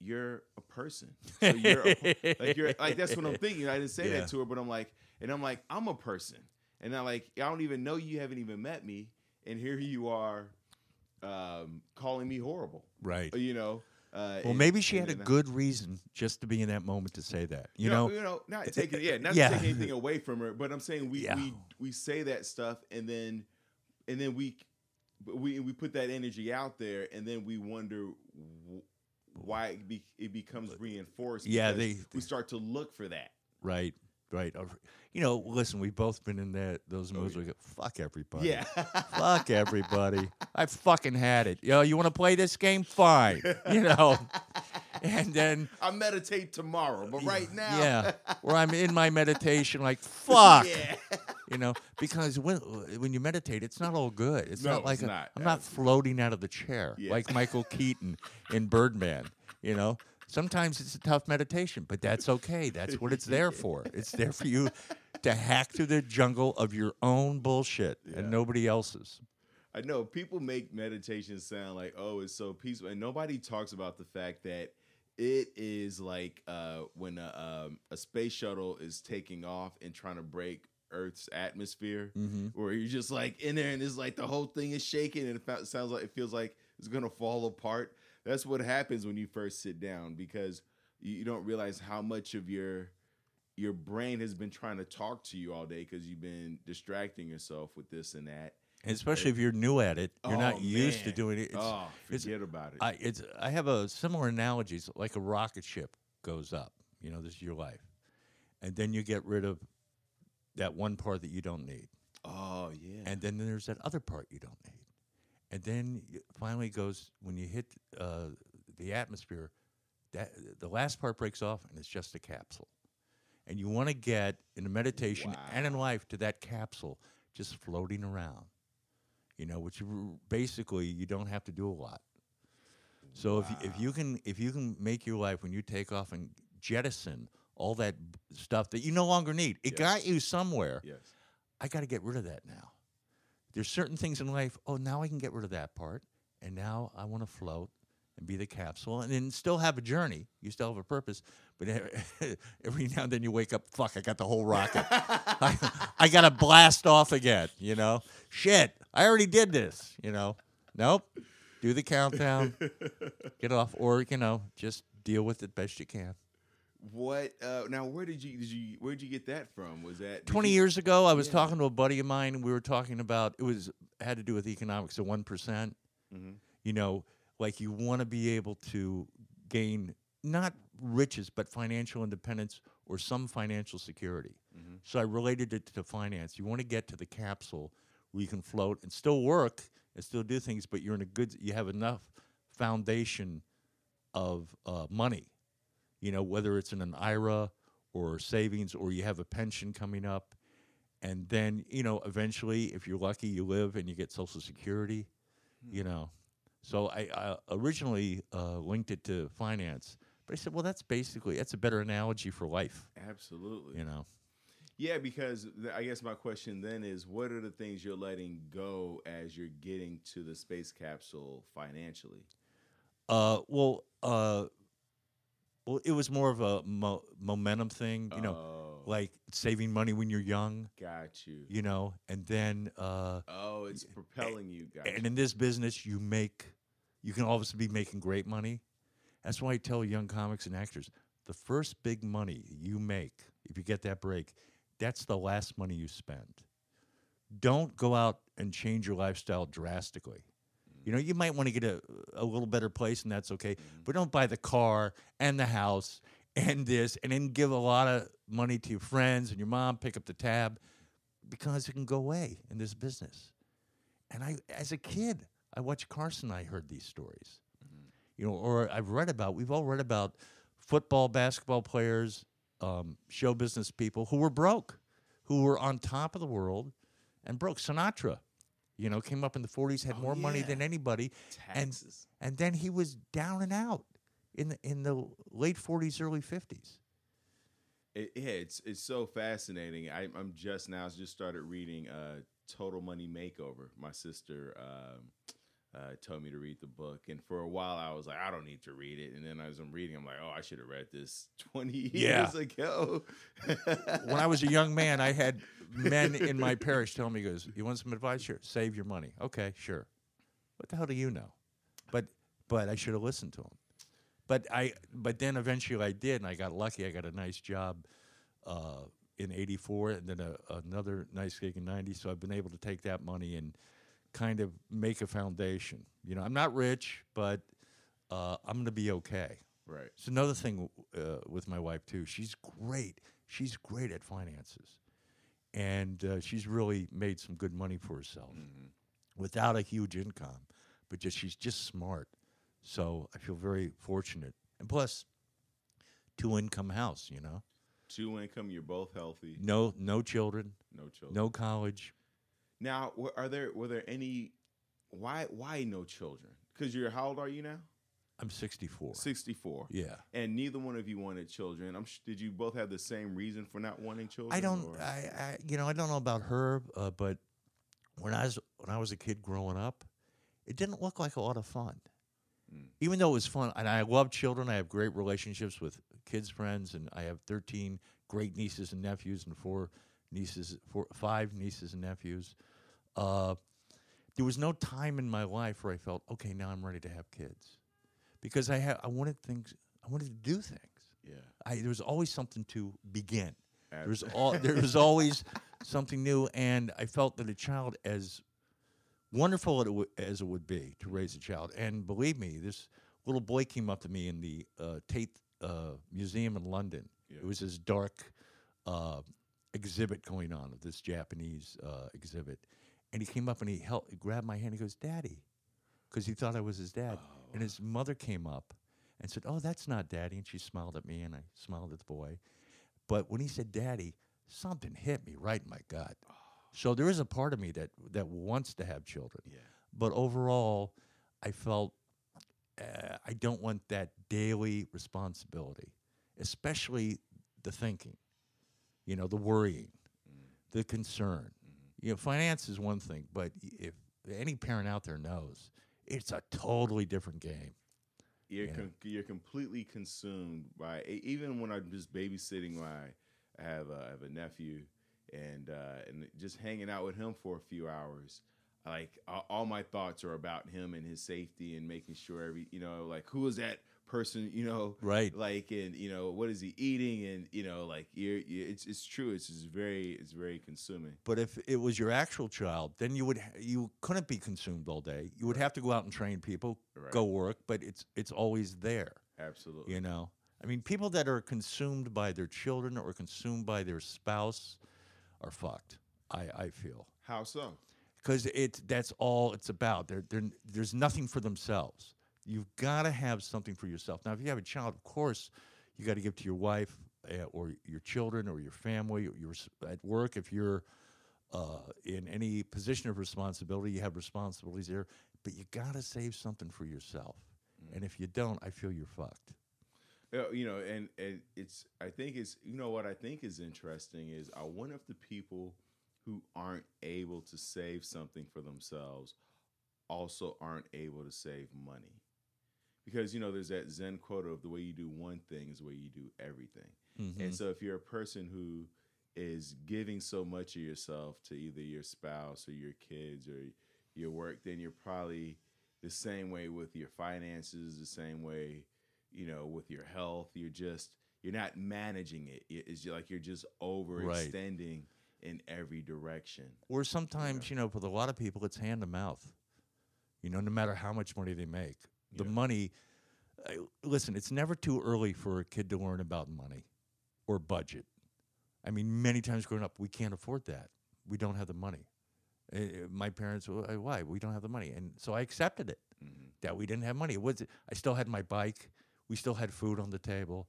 you're a person. So you're a, like you're like that's what i'm thinking. I didn't say Yeah. that to her but i'm like and i'm like i'm a person. And i'm like i don't even know you haven't even met me and here you are um calling me horrible Right. you know Uh, Well, and- maybe she had a good reason just to be in that moment to say that. You no, know, you know, not taking yeah, not Yeah. take anything away from her, but I'm saying we Yeah. we we say that stuff and then and then we we we put that energy out there and then we wonder wh- why it, be, it becomes reinforced. Yeah, because they- we start to look for that. right, right. You know, listen, we've both been in that those Oh, moods. yeah. where go, fuck everybody. Yeah, Fuck everybody. I fucking had it. Yo, you want to play this game? Fine. You know. And then I meditate tomorrow, but right now, yeah, where I'm in my meditation, like fuck. yeah, You know, because when when you meditate, it's not all good. It's No, not like it's a, not. I'm not floating out of the chair like Michael Keaton in Birdman. You know, sometimes it's a tough meditation, but that's okay. That's what it's there for. It's there for you to hack through the jungle of your own bullshit Yeah. and nobody else's. I know people make meditation sound like, oh, it's so peaceful, and nobody talks about the fact that it is like uh, when a, um, a space shuttle is taking off and trying to break Earth's atmosphere, Mm-hmm. where you're just like in there, and it's like the whole thing is shaking, and it sounds like it feels like it's gonna fall apart. That's what happens when you first sit down because you, don't realize how much of your your brain has been trying to talk to you all day because you've been distracting yourself with this and that. And especially if you're new at it, you're Oh, not used to doing it. It's, oh, it's- forget about it. I it's I have a similar analogy. It's like a rocket ship goes up. You know, this is your life, and then you get rid of that one part that you don't need, oh yeah. and then there's that other part you don't need, and then it finally goes when you hit uh, the atmosphere. That the last part breaks off, and it's just a capsule. And you want to get in the meditation and in life to that capsule, just floating around. You know, which basically you don't have to do a lot. So if you, if you can if you can make your life when you take off and jettison all that b- stuff that you no longer need, it Yes. got you somewhere. yes. I got to get rid of that now. There's certain things in life. Oh, now I can get rid of that part, and now I want to float and be the capsule, and then still have a journey. You still have a purpose, but every now and then you wake up. Fuck! I got the whole rocket. I, I got to blast off again. You know, shit. I already did this. You know, nope. Do the countdown. get off, or you know, just deal with it best you can. What uh, now? Where did you did you where did you get that from? Was that 20 you- years ago, I was Yeah. talking to a buddy of mine, and we were talking about it was had to do with economics, the one Mhm. You know, like you want to be able to gain not riches, but financial independence or some financial security. Mhm. So I related it to finance. You want to get to the capsule where you can float and still work and still do things, but you're in a good. You have enough foundation of uh, money you know, whether it's in an IRA or savings or you have a pension coming up. And then, you know, eventually, if you're lucky, you live and you get Social Security, you know. So I, I originally uh, linked it to finance, but I said, well, that's basically, that's a better analogy for life, Absolutely. you know. Yeah, because th- I guess my question then is, what are the things you're letting go as you're getting to the space capsule financially? Uh, well, uh, well, it was more of a mo- momentum thing, you know, oh, like saving money when you're young, got you. you know, and then uh, Oh, it's propelling you, got and you. in this business you make you can obviously be making great money that's why i tell young comics and actors the first big money you make if you get that break that's the last money you spend don't go out and change your lifestyle drastically you know you might want to get a, a little better place and that's okay but don't buy the car and the house and this and then give a lot of money to your friends and your mom pick up the tab because it can go away in this business and I, as a kid, I watched Carson. I heard these stories, you know, or I've read about. We've all read about football, basketball players, um, show business people who were broke, who were on top of the world, and broke. Sinatra, you know, came up in the '40s, had Oh, more money than anybody, and Taxes. and then he was down and out in the in the late '40s, early '50s. It, yeah, it's it's so fascinating. I, I'm just now just started reading uh, Total Money Makeover. My sister um, uh, told me to read the book, and for a while I was like, I don't need to read it. And then as I'm reading, I'm like, oh, I should have read this 20 years Yeah. ago. when I was a young man, I had men in my parish tell me, "Goes, you want some advice? Sure, save your money. Okay, sure. What the hell do you know?" But but I should have listened to him. but I but then eventually I did, and I got lucky. I got a nice job uh, in '84, and then a, another nice gig in '90. So I've been able to take that money and kind of make a foundation. You know, I'm not rich, but uh, I'm going to be okay. Right. It's another thing uh, with my wife too. She's great. She's great at finances, and uh, she's really made some good money for herself without a huge income. But just she's just smart. So I feel very fortunate. And plus, two income house. You know, Two income. You're both healthy. no no children, No children. no college. Now, were- are there were there any? Why why no children? Because you're how old are you now? I'm 64. Sixty four. Yeah. And neither one of you wanted children. I'm. sh- Did you both have the same reason for not wanting children? I don't. or- I, I you know I don't know about her, uh, but when I was when I was a kid growing up, it didn't look like a lot of fun. Mm. Even though it was fun, and I love children, I have great relationships with kids' friends, and I have thirteen great nieces and nephews, and four nieces, four, five nieces and nephews. Uh, there was no time in my life where I felt okay. Now I'm ready to have kids, because I had I wanted things. I wanted to do things. yeah. I, there was always something to begin. There was all there was always something new, and I felt that a child, as wonderful it w- as it would be to raise a child, and believe me, this little boy came up to me in the uh, Tate uh, Museum in London. Yeah. It was this dark uh, exhibit going on of this Japanese uh, exhibit, and he came up and he held, he grabbed my hand. He goes, "Daddy," because he thought I was his dad, and his mother came up and said, "Oh, that's not Daddy," and she smiled at me, and I smiled at the boy. But when he said "Daddy," something hit me right in my gut. So there is a part of me that that wants to have children, Yeah. but overall, I felt uh, I don't want that daily responsibility, especially the thinking, you know, the worrying, the concern. You know, finance is one thing, but if any parent out there knows, it's a totally different game. You're Yeah. con- you're completely consumed by even when I'm just babysitting my I have a, I have a nephew and uh, and just hanging out with him for a few hours. Like all, all my thoughts are about him and his safety and making sure every you know like who is that person you know Right. like and you know what is he eating and you know like you're, you it's it's true it's just very it's very consuming. But if it was your actual child, then you would you couldn't be consumed all day. You would have to go out and train people, Right. go work, but it's it's always there. Absolutely. You know, I mean, people that are consumed by their children or consumed by their spouse are fucked. I I feel How so? because it that's all it's about. There there there's nothing for themselves. You've got to have something for yourself. Now, if you have a child, of course, you got to give to your wife uh, or your children or your family. Or your at work, if you're uh, in any position of responsibility, you have responsibilities there. But you got to save something for yourself. And if you don't, I feel you're fucked. Uh, you know, and and it's I think it's you know what I think is interesting is I wonder if the people who aren't able to save something for themselves also aren't able to save money. Because you know, there's that Zen quote of the way you do one thing is the way you do everything. And mm-hmm. so if you're a person who is giving so much of yourself to either your spouse or your kids or your work, then you're probably the same way with your finances, the same way, you know, with your health. You're just you're not managing it. It- It's like you're just overextending in every direction. Or sometimes, you know, for a lot of people, it's hand to mouth. You know, no matter how much money they make, the Yeah. money. Listen, it's never too early for a kid to learn about money or budget. I mean, many times growing up, we can't afford that. We don't have the money. Uh, uh, my parents, uh, why? We don't have the money, and so I accepted it Mhm. that we didn't have money. It was I still had my bike. We still had food on the table.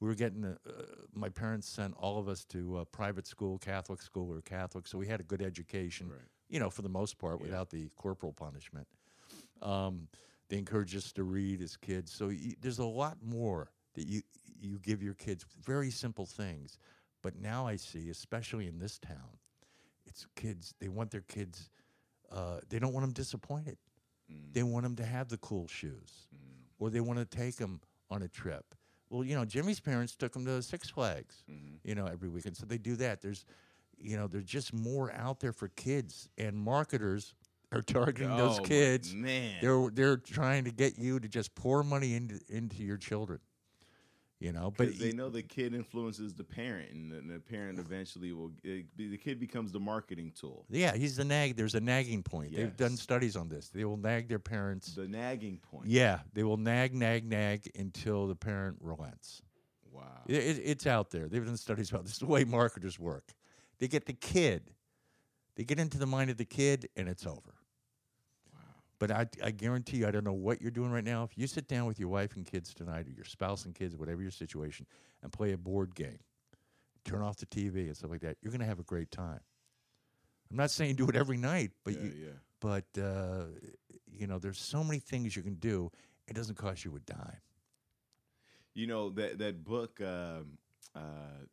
We were getting. Uh, uh, my parents sent all of us to uh, private school, Catholic school. We were Catholic, so we had a good education. Right. You know, for the most part, Yeah. without the corporal punishment. Um, they encourage us to read as kids. So y- there's a lot more that you you give your kids. Very simple things, but now I see, especially in this town, it's kids. They want their kids. Uh, they don't want them disappointed. Mm. They want them to have the cool shoes, Mm. or they want to take them on a trip. Well, you know, Jimmy's parents took him to Six Flags, Mhm. you know, every weekend. So they do that. There's, you know, there's just more out there for kids and marketers. Are targeting those Oh, my kids. man. They're they're trying to get you to just pour money into into your children. You know, but they know the kid influences the parent, and the, the parent eventually will. It, the kid becomes the marketing tool, yeah, he's the nag. There's a nagging point. They've done studies on this. They will nag their parents. the nagging point. Yeah, they will nag, nag, nag until the parent relents. Wow. It, it, it's out there. They've done studies about this. is the way marketers work. They get the kid, they get into the mind of the kid, and it's over. But I, I guarantee you, I don't know what you're doing right now. If you sit down with your wife and kids tonight, or your spouse and kids, whatever your situation, and play a board game, turn off the TV and stuff like that, you're going to have a great time. I'm not saying do it every night, but yeah, you, yeah. but uh, you know, there's so many things you can do. It doesn't cost you a dime. You know that that book. Um, uh,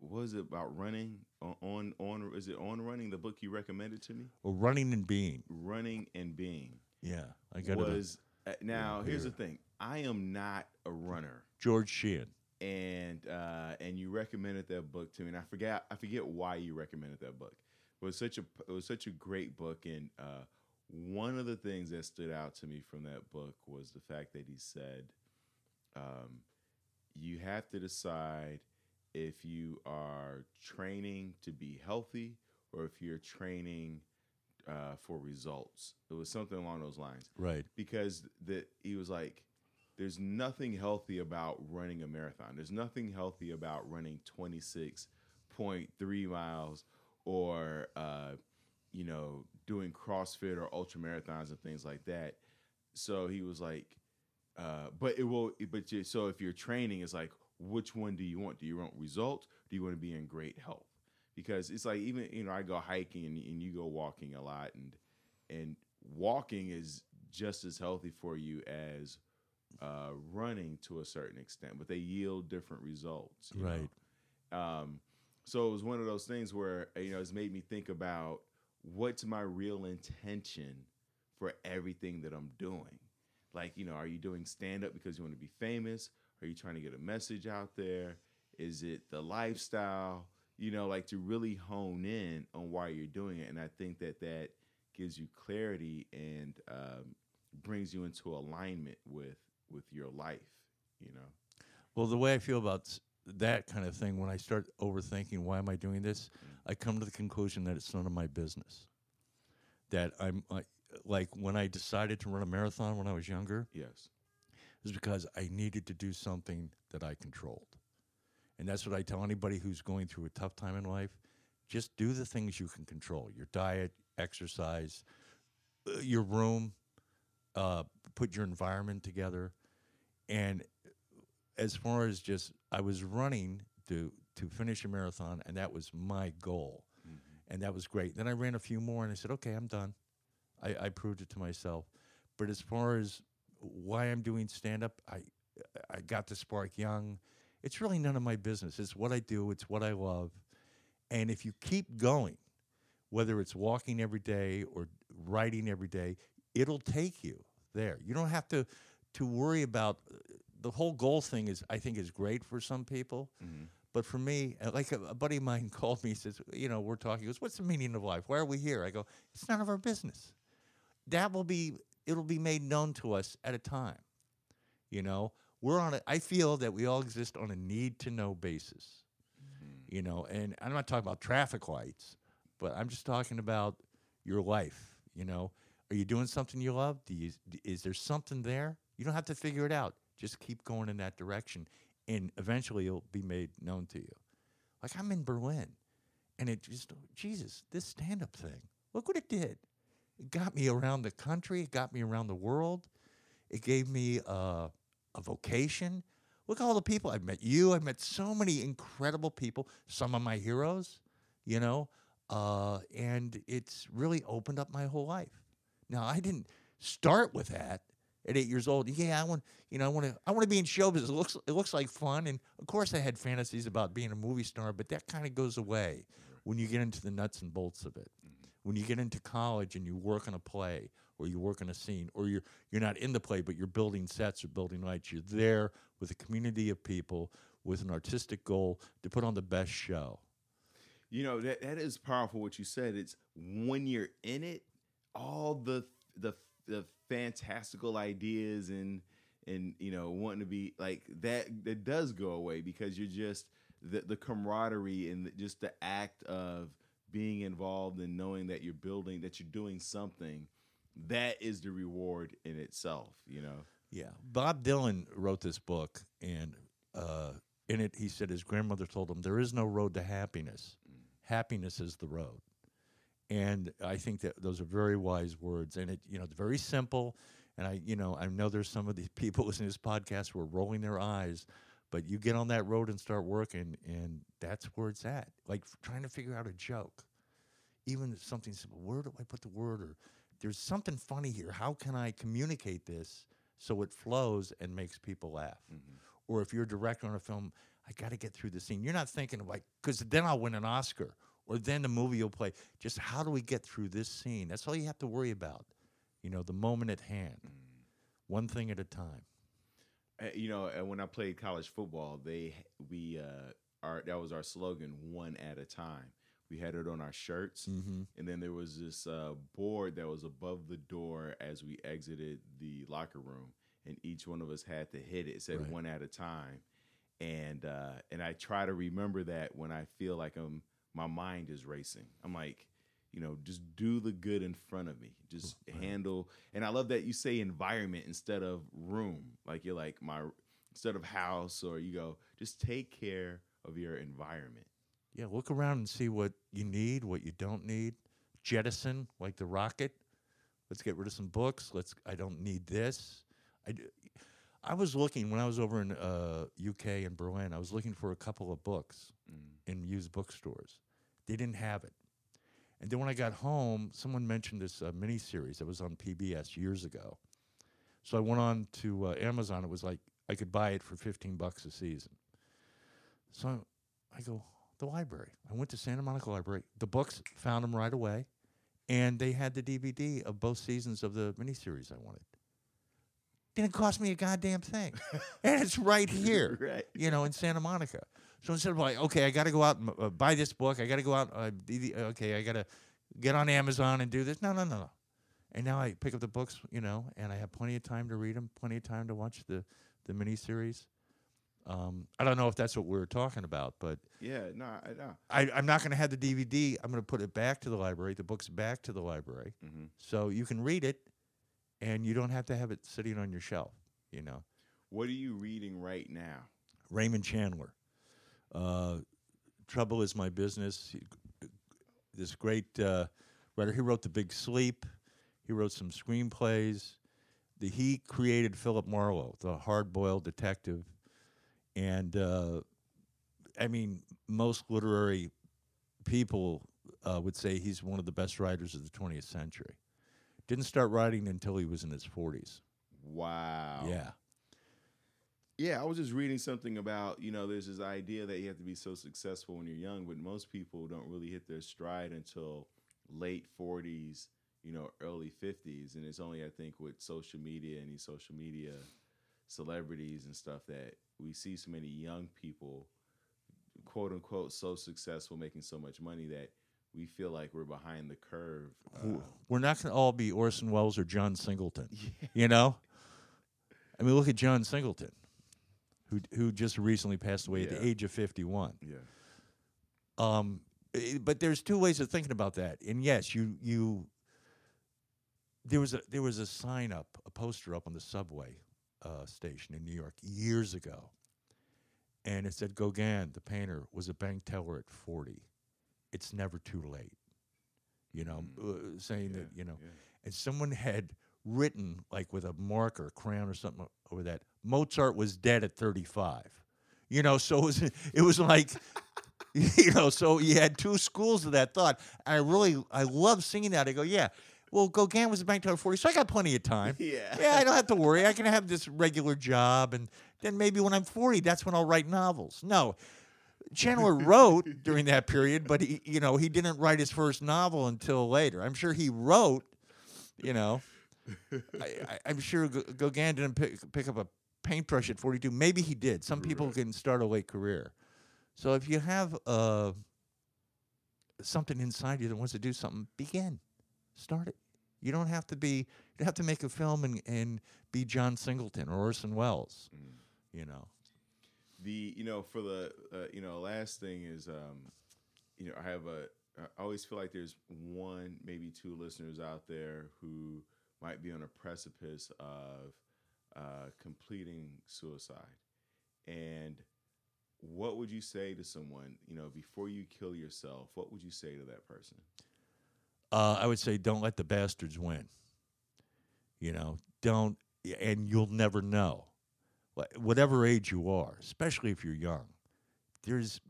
was it about running on, on on? Is it on running? The book you recommended to me, Well, running and being, running and being, yeah, I got it. was. Uh, now here's the thing. I am not a runner. George Sheehan. and uh, and you recommended that book to me, and I forget I forget why you recommended that book. It was such a it was such a great book, and uh, one of the things that stood out to me from that book was the fact that he said, um, "You have to decide if you are training to be healthy or if you're training uh, for results." It was something along those lines Right. because that he was like there's nothing healthy about running a marathon there's nothing healthy about running 26.3 miles or uh, you know doing crossfit or ultra marathons and things like that so he was like uh, but it will but you, so if you're training it's like which one do you want do you want results do you want to be in great health because it's like even you know i go hiking and, and you go walking a lot and and walking is just as healthy for you as uh, running to a certain extent, but they yield different results. Right. Um, so it was one of those things where you know it's made me think about what's my real intention for everything that I'm doing. Like, you know, are you doing stand up because you want to be famous? Are you trying to get a message out there? Is it the lifestyle? You know, like to really hone in on why you're doing it. And I think that that gives you clarity and um, brings you into alignment with with your life. You know. Well, the way I feel about that kind of thing, when I start overthinking, why am I doing this? I come to the conclusion that it's none of my business. That I'm I, like when I decided to run a marathon when I was younger, Yes. Is because I needed to do something that I controlled. And that's what I tell anybody who's going through a tough time in life. Just do the things you can control your diet, exercise, uh, your room, uh, put your environment together. And as far as just, I was running to, to finish a marathon, and that was my goal. And that was great. Then I ran a few more, and I said, okay, I'm done. I, I proved it to myself. But as far as why I'm doing stand up, I I got the spark young. It's really none of my business. It's what I do. It's what I love. And if you keep going, whether it's walking every day or writing every day, it'll take you there. You don't have to to worry about the whole goal thing. Is I think is great for some people, but for me, uh, like a, a buddy of mine called me. He says, you know, we're talking. He goes, "What's the meaning of life? Why are we here?" I go, "It's none of our business." That will be it'll be made known to us at a time. You know, we're on a. I feel that we all exist on a need to know basis. Mm-hmm. You know, and I'm not talking about traffic lights, but I'm just talking about your life. You know, are you doing something you love? Do you? Is there something there? You don't have to figure it out. Just keep going in that direction, and eventually it'll be made known to you. Like I'm in Berlin, and it just oh, Jesus, this stand-up thing. Look what it did. It got me around the country. It got me around the world. It gave me uh, a vocation. Look at all the people I've met. You, I've met so many incredible people. Some of my heroes, you know, uh, and it's really opened up my whole life. Now I didn't start with that at eight years old. Yeah, I want, you know, I want to, I want to be in show. It looks, it looks like fun, and of course I had fantasies about being a movie star, but that kind of goes away when you get into the nuts and bolts of it. When you get into college and you work on a play or you work on a scene or you're you're not in the play but you're building sets or building lights, you're there with a community of people with an artistic goal to put on the best show. You know that that is powerful. What you said. It's when you're in it. all the the the fantastical ideas and and you know wanting to be like that that does go away because you're just the the camaraderie and just the act of being involved and knowing that you're building that you're doing something that is the reward in itself you know Yeah, Bob Dylan wrote this book, and uh, in it he said his grandmother told him, "There is no road to happiness. Happiness is the road." And I think that those are very wise words, and it you know it's very simple. And I you know I know there's some of these people listening to this podcast who are rolling their eyes, but you get on that road and start working, and that's where it's at. Like trying to figure out a joke, even something simple. Where do I put the word? Or there's something funny here. How can I communicate this so it flows and makes people laugh? Mm-hmm. Or if you're a director on a film, I got to get through the scene. You're not thinking like, because then I'll win an Oscar, or then the movie will play. Just how do we get through this scene? That's all you have to worry about. You know, the moment at hand, mm. one thing at a time. Uh, you know, uh, when I played college football, they we uh, our that was our slogan, one at a time. We had it on our shirts, Mm-hmm. and then there was this uh, board that was above the door as we exited the locker room, and each one of us had to hit it. It said Right. one at a time, and uh, and I try to remember that when I feel like I'm my mind is racing. I'm like, you know, just do the good in front of me. Just handle. And I love that you say environment instead of room. Like you're like my instead of house, or you go just take care of your environment. Yeah, look around and see what you need, what you don't need. Jettison, like the rocket. Let's get rid of some books. Let's. I don't need this. i I was looking when I was over in uh, UK and Berlin. I was looking for a couple of books in used bookstores. They didn't have it. And then when I got home, someone mentioned this uh, mini series that was on PBS years ago. So I went on to uh, Amazon. It was like I could buy it for fifteen bucks a season. So I go, the library. I went to Santa Monica Library. The books found them right away, and they had the DVD of both seasons of the miniseries I wanted. Didn't cost me a goddamn thing, and it's right here, Right. you know, in Santa Monica. So instead of like, okay, I got to go out and uh, buy this book, I got to go out, uh, DV okay, I got to get on Amazon and do this. No, no, no, no. And now I pick up the books, you know, and I have plenty of time to read them, plenty of time to watch the the miniseries. Um, I don't know if that's what we were talking about, but Yeah. No. I no. I, I'm not going to have the DVD. I'm going to put it back to the library, the books back to the library, hmm so you can read it, and you don't have to have it sitting on your shelf. You know, What are you reading right now? Raymond Chandler. Uh, Trouble is my business. He- This great uh, writer. He wrote The Big Sleep. He wrote some screenplays. The, he created Philip Marlowe, the hard-boiled detective, and uh, I mean, most literary people uh, would say he's one of the best writers of the 20th century. Didn't start writing until he was in his 40s. Wow. Yeah. Yeah, I was just reading something about, you know, there's this idea that you have to be so successful when you're young, but most people don't really hit their stride until late 40s, you know, early 50s. And it's only, I think, with social media and these social media celebrities and stuff that we see so many young people, quote unquote, so successful, making so much money that we feel like we're behind the curve. Uh, We're not going to all be Orson Welles or John Singleton. You know? I mean, look at John Singleton, who who just recently passed away at the age of 51. yeah. Um, but there's two ways of thinking about that. And yes, you you there was a there was a sign up, a poster up on the subway uh, station in New York years ago, and it said Gauguin, the painter, was a bank teller at 40. It's never too late. You know, uh, saying that you know, yeah. and someone had written like with a marker, crayon or something over that Mozart was dead at 35. You know, so it was it was like you know, so you had two schools of that thought. I really I love singing that. I go, yeah. Well, Gauguin was a bank teller at 40, so I got plenty of time. Yeah. Yeah, I don't have to worry. I can have this regular job, and then maybe when I'm 40, that's when I'll write novels. No, Chandler wrote during that period, but he, you know, he didn't write his first novel until later. I'm sure he wrote, you know, I, I, I'm sure G- Gauguin didn't pick, pick up a paintbrush at 42. Maybe he did. Some people can start a late career. So if you have uh, something inside you that wants to do something, begin, start it. You don't have to be. You don't have to make a film and, and be John Singleton or Orson Welles. You know. the you know for the uh, you know last thing is um you know i have a i always feel like there's one maybe two listeners out there who might be on a precipice of uh completing suicide and what would you say to someone you know before you kill yourself what would you say to that person Uh, I would say don't let the bastards win. You know, don't, and you'll never know. Whatever age you are, especially if you're young, there's.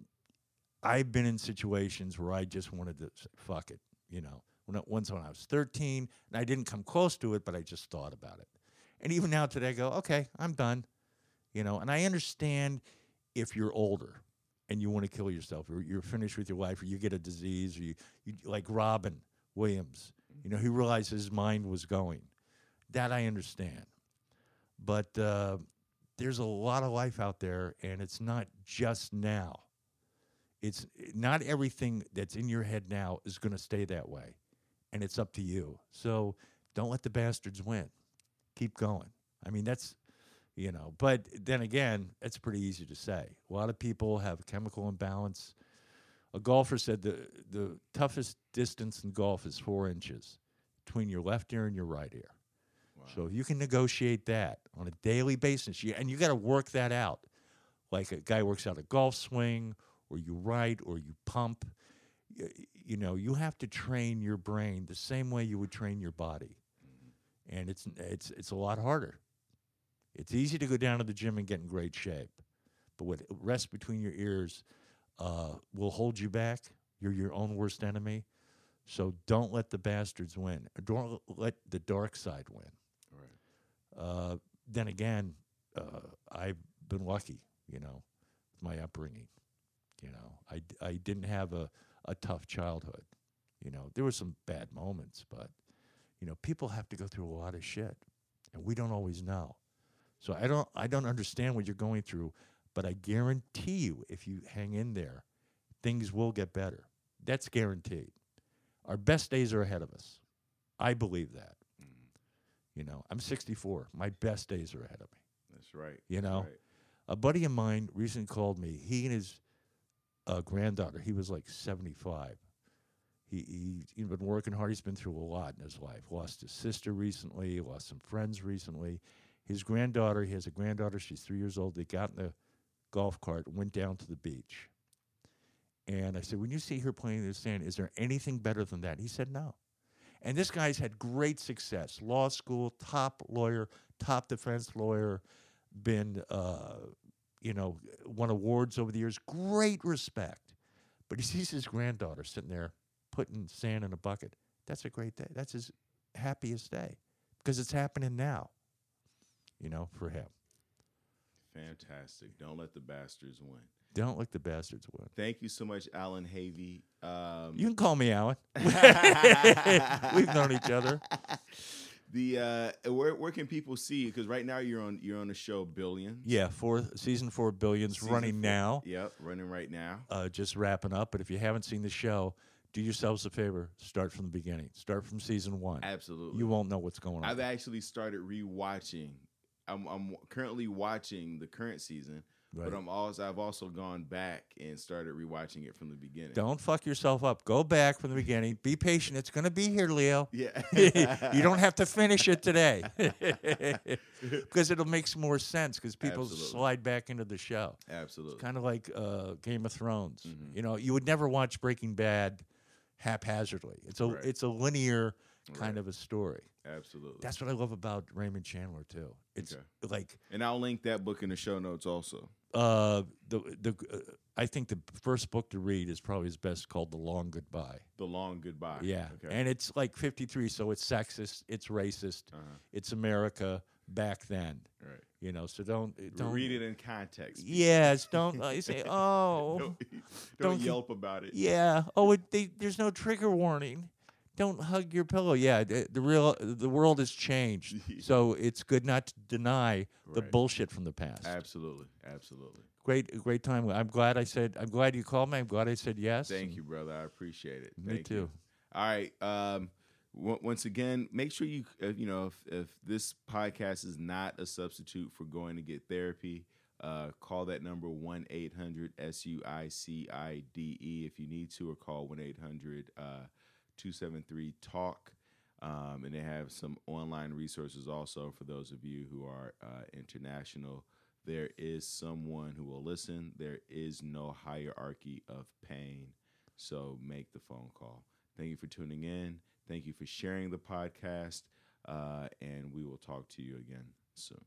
I've been in situations where I just wanted to say, fuck it. You know, when once when I was 13, and I didn't come close to it, but I just thought about it. And even now today, I go, okay, I'm done. You know, and I understand if you're older and you want to kill yourself, or you're finished with your life, or you get a disease, or you, you like Robin Williams, you know, he realized his mind was going. That I understand. But uh, there's a lot of life out there, and it's not just now. It's not everything that's in your head now is going to stay that way, and it's up to you. So don't let the bastards win. Keep going. I mean, that's you know. But then again, it's pretty easy to say. A lot of people have chemical imbalance. A golfer said the the toughest distance in golf is four inches between your left ear and your right ear. So if you can negotiate that on a daily basis, you, and you got to work that out, like a guy works out a golf swing, or you write, or you pump. You know, you have to train your brain the same way you would train your body, and it's it's it's a lot harder. It's easy to go down to the gym and get in great shape, but what rests between your ears uh, will hold you back. You're your own worst enemy. So don't let the bastards win. Don't let the dark side win. right Uh, then again, uh, I've been lucky, you know, with my upbringing. You know, I, I didn't have a, a tough childhood. You know, there were some bad moments, but, you know, people have to go through a lot of shit, and we don't always know. So I don't I don't understand what you're going through, but I guarantee you, if you hang in there, things will get better. That's guaranteed. Our best days are ahead of us. I believe that. Mm. You know, I'm 64. My best days are ahead of me. that's right You know, right. A buddy of mine recently called me. He and his uh, granddaughter, he was like 75. He, he, he'd been working hard. He's been through a lot in his life. Lost his sister recently, lost some friends recently. His granddaughter, he has a granddaughter, she's three years old. They got in the golf cart and went down to the beach. And I said, When you see her playing in the sand, is there anything better than that? He said, No. And this guy's had great success law school, top lawyer, top defense lawyer, been, uh, you know, won awards over the years, great respect. But he sees his granddaughter sitting there putting sand in a bucket. That's a great day. That's his happiest day because it's happening now, you know, for him. fantastic don't let the bastards win Don't let the bastards win. thank you so much allan havey um, You can call me Allan. We've known each other. The uh, where where can people see? Because right now you're on you're on the show Billions. Yeah, four season four billions Season running four. now. Yep, running right now. Uh, just wrapping up. But if you haven't seen the show, do yourselves a favor. Start from the beginning. Start from season one. Absolutely. You won't know what's going on. I've actually started rewatching. I'm I'm currently watching the current season, Right. but I'm also I've also gone back and started rewatching it from the beginning. Don't fuck yourself up. Go back from the beginning. Be patient. It's going to be here, Leo. Yeah. you don't have to finish it today because it'll make some more sense because people Absolutely. slide back into the show. Absolutely. It's Kind of like uh, Game of Thrones. Mhm. You know, you would never watch Breaking Bad haphazardly. It's a Right. it's a linear kind Right. of a story. Absolutely. That's what I love about Raymond Chandler too. It's Okay. like and I'll link that book in the show notes also. Uh, the the uh, I think the first book to read is probably his best, called The Long Goodbye. The Long Goodbye. Yeah, Okay. and it's like 53, so it's sexist, it's racist, uh-huh. it's America back then. Right. You know, so don't don't Read it in context. Yes, don't uh, you say oh Don't, don't, don't yelp about it. yeah oh it, they, there's no trigger warning. Don't hug your pillow. Yeah, the, the real the world has changed, so it's good not to deny the bullshit from the past. Absolutely. Absolutely. Great great time. I'm glad I said. I'm glad you called me. I'm glad I said yes. Thank you, brother. I appreciate it. Me Thank too. You. All right. Um, on- once again, make sure you uh, you know if, if this podcast is not a substitute for going to get therapy, uh, call that number one eight hundred S U I C I D E if you need to, or call one eight hundred uh, two seven three talk. Um, and they have some online resources also for those of you who are uh, international. There is someone who will listen. There is no hierarchy of pain. So make the phone call. Thank you for tuning in. Thank you for sharing the podcast. Uh, and we will talk to you again soon.